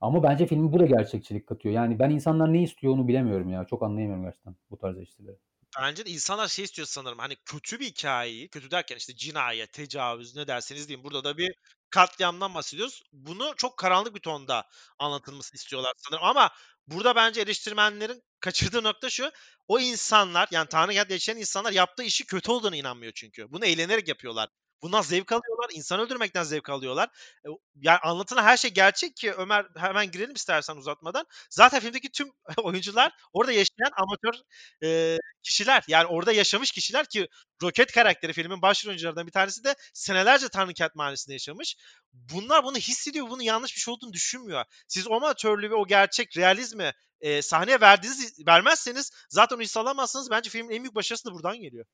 Ama bence filmin bu da gerçekçilik katıyor. Yani ben insanlar ne istiyor onu bilemiyorum ya. Çok anlayamıyorum gerçekten bu tarz eleştirileri. Bence de insanlar şey istiyor sanırım hani kötü bir hikayeyi, kötü derken işte cinayet, tecavüz ne derseniz deyin. Burada da bir katliamdan bahsediyoruz. Bunu çok karanlık bir tonda anlatılmasını istiyorlar sanırım. Ama burada bence eleştirmenlerin kaçırdığı nokta şu. O insanlar yani Tanrı kent yaşayan insanlar yaptığı işi kötü olduğunu inanmıyor çünkü. Bunu eğlenerek yapıyorlar. Bundan zevk alıyorlar. insan öldürmekten zevk alıyorlar. E, Yani anlatılan her şey gerçek ki Ömer hemen girelim istersen uzatmadan. Zaten filmdeki tüm <laughs> oyuncular orada yaşayan amatör e, kişiler. Yani orada yaşamış kişiler ki Roket karakteri filmin baş oyuncularından bir tanesi de senelerce Tanrıkent Mahallesi'nde yaşamış. Bunlar bunu hissediyor, bunun yanlış bir şey olduğunu düşünmüyor. Siz o amatörlüğü ve o gerçek realizmi e, sahneye verdiğiniz vermezseniz zaten o hissi alamazsınız. Bence filmin en büyük başarısı da buradan geliyor.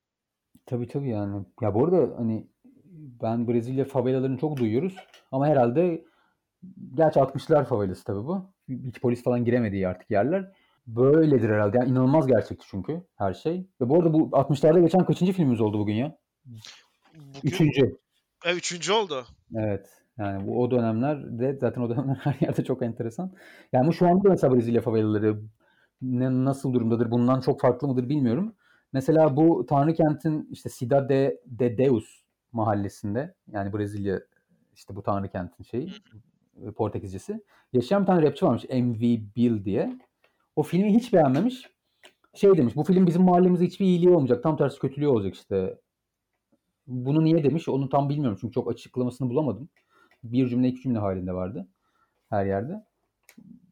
Tabii tabii yani. Ya bu arada hani ben Brezilya favelalarını çok duyuyoruz ama herhalde gerçi 60'lar favelası tabii bu. Hiç polis falan giremediği artık yerler. Böyledir herhalde. Yani inanılmaz gerçekti çünkü her şey. Ve bu arada bu 60'larda geçen kaçıncı filmimiz oldu bugün ya? Bugün, Üçüncü. E, üçüncü oldu. Evet. Yani bu o dönemler de zaten o dönemler <laughs> her yerde çok enteresan. Yani bu şu anda da mesela Brezilya favelaları ne, nasıl durumdadır bundan çok farklı mıdır bilmiyorum. Mesela bu Tanrı kentin işte Cidade de Deus mahallesinde yani Brezilya işte bu Tanrı kentin şeyi Portekizcesi. Yaşayan bir tane rapçi varmış MV Bill diye. O filmi hiç beğenmemiş. Şey demiş bu film bizim mahallemize hiçbir iyiliği olmayacak. Tam tersi kötülüğü olacak işte. Bunu niye demiş onu tam bilmiyorum çünkü çok açıklamasını bulamadım. Bir cümle iki cümle halinde vardı her yerde.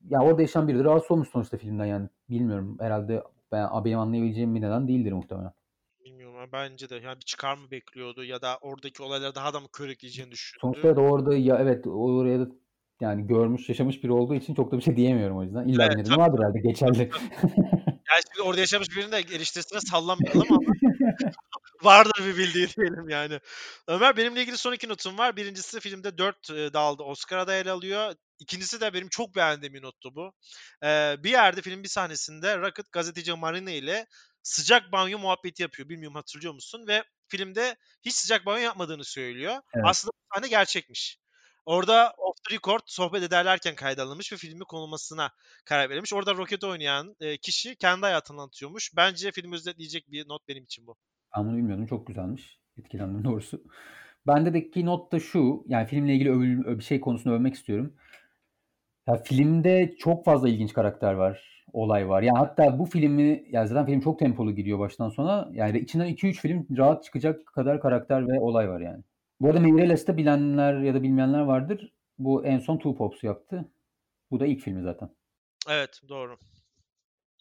Ya orada yaşayan biri de rahatsız olmuş sonuçta filmden yani. Bilmiyorum herhalde ben, benim anlayabileceğim bir neden değildir muhtemelen. Ama bence de yani bir çıkar mı bekliyordu ya da oradaki olayları daha da mı körükleyeceğini düşündü. Sonuçta da orada ya evet oraya da yani görmüş yaşamış biri olduğu için çok da bir şey diyemiyorum o yüzden. İlla Evet, vardır herhalde geçerli. Yani şimdi orada yaşamış birinin de eleştirisine sallamayalım ama <laughs> vardır bir bildiği <laughs> diyelim yani. Ömer benimle ilgili son iki notum var. Birincisi filmde 4 dalda Oscar adayı alıyor. İkincisi de benim çok beğendiğim bir nottu bu. Ee, bir yerde film bir sahnesinde Rocket gazeteci Marina ile sıcak banyo muhabbeti yapıyor. Bilmiyorum hatırlıyor musun? Ve filmde hiç sıcak banyo yapmadığını söylüyor. Evet. Aslında bu sahne gerçekmiş. Orada off the record sohbet ederlerken kaydalınmış ve filmi konulmasına karar verilmiş. Orada Rocket oynayan e, kişi kendi hayatını anlatıyormuş. Bence filmi özetleyecek bir not benim için bu. Ben bunu bilmiyordum. Çok güzelmiş. Etkilendim doğrusu. Bendeki not da şu. Yani filmle ilgili övül, bir şey konusunu övmek istiyorum. Ya filmde çok fazla ilginç karakter var. Olay var. Yani hatta bu filmi yani zaten film çok tempolu gidiyor baştan sona. Yani içinden 2-3 film rahat çıkacak kadar karakter ve olay var yani. Bu arada Meireles'te bilenler ya da bilmeyenler vardır. Bu en son Two Pops'u yaptı. Bu da ilk filmi zaten. Evet doğru.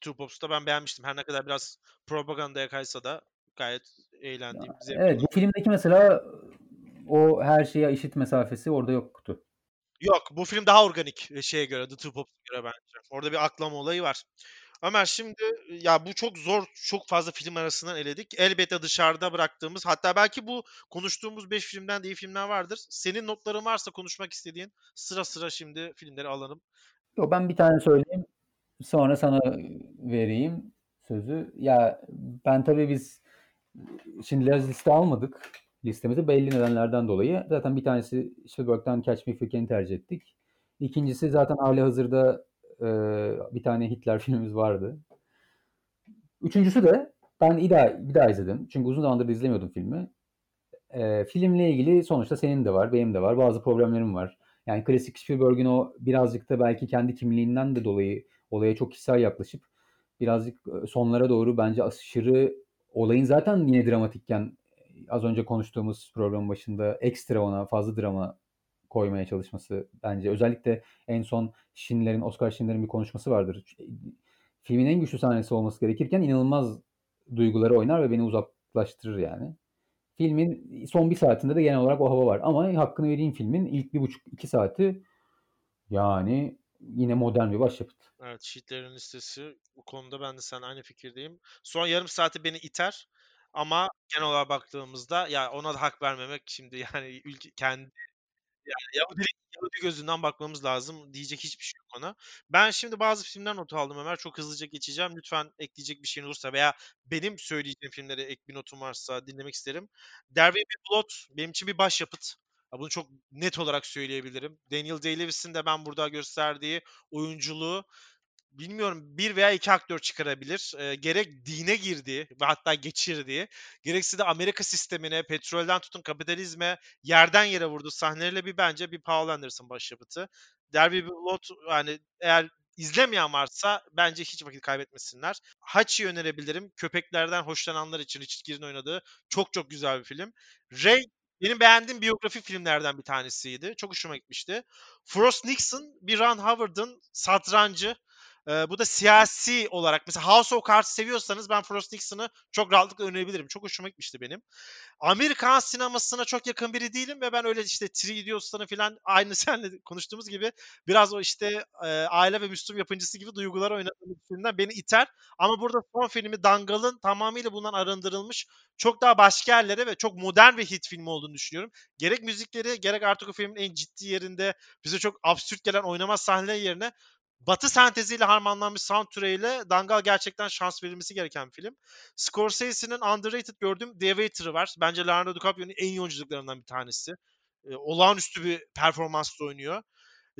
Two Pops'u da ben beğenmiştim. Her ne kadar biraz propagandaya kaysa da gayet eğlendiğim. zevkli Evet bu filmdeki mesela o her şeye eşit mesafesi orada yoktu. Yok bu film daha organik e, şeye göre The Two Pops'a göre bence. Orada bir aklama olayı var. Ömer şimdi ya bu çok zor, çok fazla film arasından eledik. Elbette dışarıda bıraktığımız hatta belki bu konuştuğumuz 5 filmden de iyi filmler vardır. Senin notların varsa konuşmak istediğin sıra sıra şimdi filmleri alalım. Yo, ben bir tane söyleyeyim. Sonra sana vereyim sözü. Ya ben tabii biz şimdi liste almadık listemizi belli nedenlerden dolayı. Zaten bir tanesi Spielberg'den Catch Me If You Can'i tercih ettik. İkincisi zaten hali hazırda e, bir tane Hitler filmimiz vardı. Üçüncüsü de ben bir daha, bir daha izledim. Çünkü uzun zamandır da izlemiyordum filmi. E, filmle ilgili sonuçta senin de var, benim de var. Bazı problemlerim var. Yani klasik Spielberg'in o birazcık da belki kendi kimliğinden de dolayı olaya çok kişisel yaklaşıp birazcık sonlara doğru bence aşırı olayın zaten yine dramatikken az önce konuştuğumuz programın başında ekstra ona fazla drama koymaya çalışması bence. Özellikle en son Schindler'in, Oscar Schindler'in bir konuşması vardır. Filmin en güçlü sahnesi olması gerekirken inanılmaz duyguları oynar ve beni uzaklaştırır yani. Filmin son bir saatinde de genel olarak o hava var. Ama hakkını vereyim filmin ilk bir buçuk iki saati yani yine modern bir başyapıt. Evet Schindler'in listesi bu konuda ben de sen aynı fikirdeyim. Son yarım saati beni iter. Ama genel olarak baktığımızda ya ona da hak vermemek şimdi <laughs> yani ülke kendi yani Yahudilik Yahudi gözünden bakmamız lazım. Diyecek hiçbir şey yok ona. Ben şimdi bazı filmler notu aldım Ömer. Çok hızlıca geçeceğim. Lütfen ekleyecek bir şeyin olursa veya benim söyleyeceğim filmlere ek bir notum varsa dinlemek isterim. Will Be Blood benim için bir başyapıt. Bunu çok net olarak söyleyebilirim. Daniel Day-Lewis'in de ben burada gösterdiği oyunculuğu bilmiyorum bir veya iki aktör çıkarabilir. E, gerek dine girdi ve hatta geçirdi. Gerekse de Amerika sistemine, petrolden tutun kapitalizme yerden yere vurdu sahneleriyle bir bence bir Paul Anderson başyapıtı. Derby Blood yani eğer izlemeyen varsa bence hiç vakit kaybetmesinler. Hachi'yi önerebilirim. Köpeklerden hoşlananlar için Richard Gere'in oynadığı çok çok güzel bir film. Ray benim beğendiğim biyografi filmlerden bir tanesiydi. Çok hoşuma gitmişti. Frost Nixon bir Ron Howard'ın satrancı Eee, bu da siyasi olarak mesela House of Cards seviyorsanız ben Frost Nixon'ı çok rahatlıkla önerebilirim. Çok hoşuma gitmişti benim. Amerikan sinemasına çok yakın biri değilim ve ben öyle işte Three Idiots'ların falan <laughs> aynı seninle konuştuğumuz gibi biraz o işte eee, aile ve Müslüm yapımcısı gibi duygular oynadığım filmden beni iter. Ama burada son filmi Dangal'ın tamamıyla bundan arındırılmış çok daha başka yerlere ve çok modern bir hit filmi olduğunu düşünüyorum. Gerek müzikleri gerek artık o filmin en ciddi yerinde bize çok absürt gelen oynamaz sahneler yerine Batı senteziyle harmanlanmış soundtrack'iyle Dangal gerçekten şans verilmesi gereken bir film. Scorsese'nin underrated gördüğüm The Waiter'ı var. Bence Leonardo DiCaprio'nun en iyi oyunculuklarından bir tanesi. Ee, olağanüstü bir performansla oynuyor.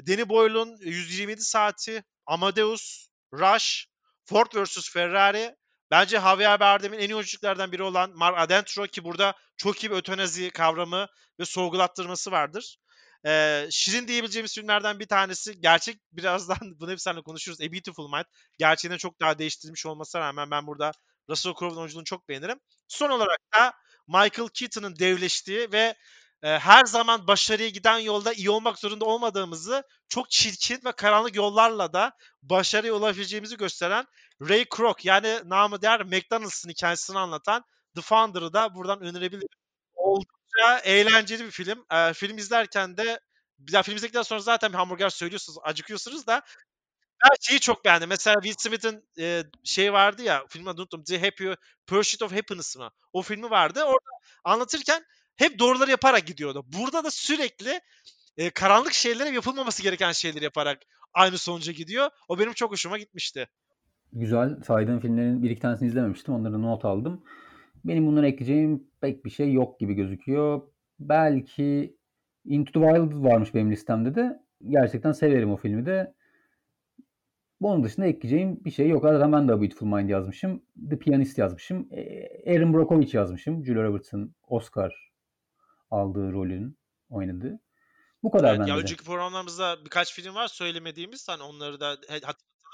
Danny Boyle'un 127 saati, Amadeus, Rush, Ford vs. Ferrari, bence Javier Bardem'in en iyi oyunculuklardan biri olan Mark Adentro ki burada çok iyi bir ötenazi kavramı ve sorgulattırması vardır. Ee, şirin diyebileceğimiz filmlerden bir tanesi. Gerçek <laughs> birazdan bunu hep seninle konuşuruz. A Beautiful Mind. Gerçeğini çok daha değiştirilmiş olmasına rağmen ben burada Russell Crowe'un oyunculuğunu çok beğenirim. Son olarak da Michael Keaton'ın devleştiği ve e, her zaman başarıya giden yolda iyi olmak zorunda olmadığımızı çok çirkin ve karanlık yollarla da başarıya ulaşabileceğimizi gösteren Ray Kroc yani namı değer McDonald's'ın hikayesini anlatan The Founder'ı da buradan önerebilirim. Oldukça eğlenceli bir film. Eee, film izlerken de ya film izledikten sonra zaten bir hamburger söylüyorsunuz, acıkıyorsunuz da ben şeyi çok beğendim. Mesela Will Smith'in eee, şey vardı ya, adını unuttum. The Happy Pursuit of Happiness mı? O filmi vardı. Orada anlatırken hep doğruları yaparak gidiyordu. Burada da sürekli eee, karanlık şeylere yapılmaması gereken şeyleri yaparak aynı sonuca gidiyor. O benim çok hoşuma gitmişti. Güzel. Saydığın filmlerin bir iki tanesini izlememiştim. Onları not aldım. Benim bunlara ekleyeceğim pek bir şey yok gibi gözüküyor. Belki Into the Wild varmış benim listemde de. Gerçekten severim o filmi de. Onun dışında ekleyeceğim bir şey yok. Zaten ben de A Beautiful Mind yazmışım. The Pianist yazmışım. E, Aaron Brockovich yazmışım. Julia Roberts'ın Oscar aldığı rolün oynadığı. Bu kadar Evet, ya bende de. önceki programlarımızda birkaç film var söylemediğimiz. Hani onları da.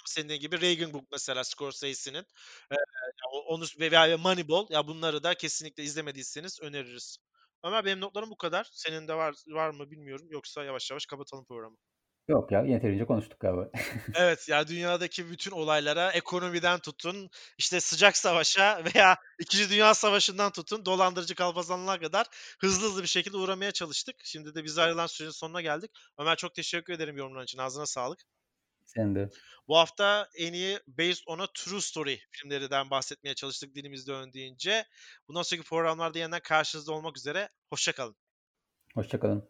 Senin gibi Reagan Book mesela Scorsese'nin. Ee, onu veya Moneyball. Ya bunları da kesinlikle izlemediyseniz öneririz. Ömer benim notlarım bu kadar. Senin de var var mı bilmiyorum. Yoksa yavaş yavaş kapatalım programı. Yok ya yeterince konuştuk galiba. <laughs> Evet ya dünyadaki bütün olaylara ekonomiden tutun işte sıcak savaşa veya 2. Dünya Savaşı'ndan tutun dolandırıcı kalpazanlığa kadar hızlı hızlı bir şekilde uğramaya çalıştık. Şimdi de biz ayrılan sürenin sonuna geldik. Ömer çok teşekkür ederim yorumların için. Ağzına sağlık. Sen de. Bu hafta en iyi Based on a True Story filmlerinden bahsetmeye çalıştık dilimizde döndüğünce. Bundan sonraki programlarda yeniden karşınızda olmak üzere. Hoşçakalın. Hoşçakalın.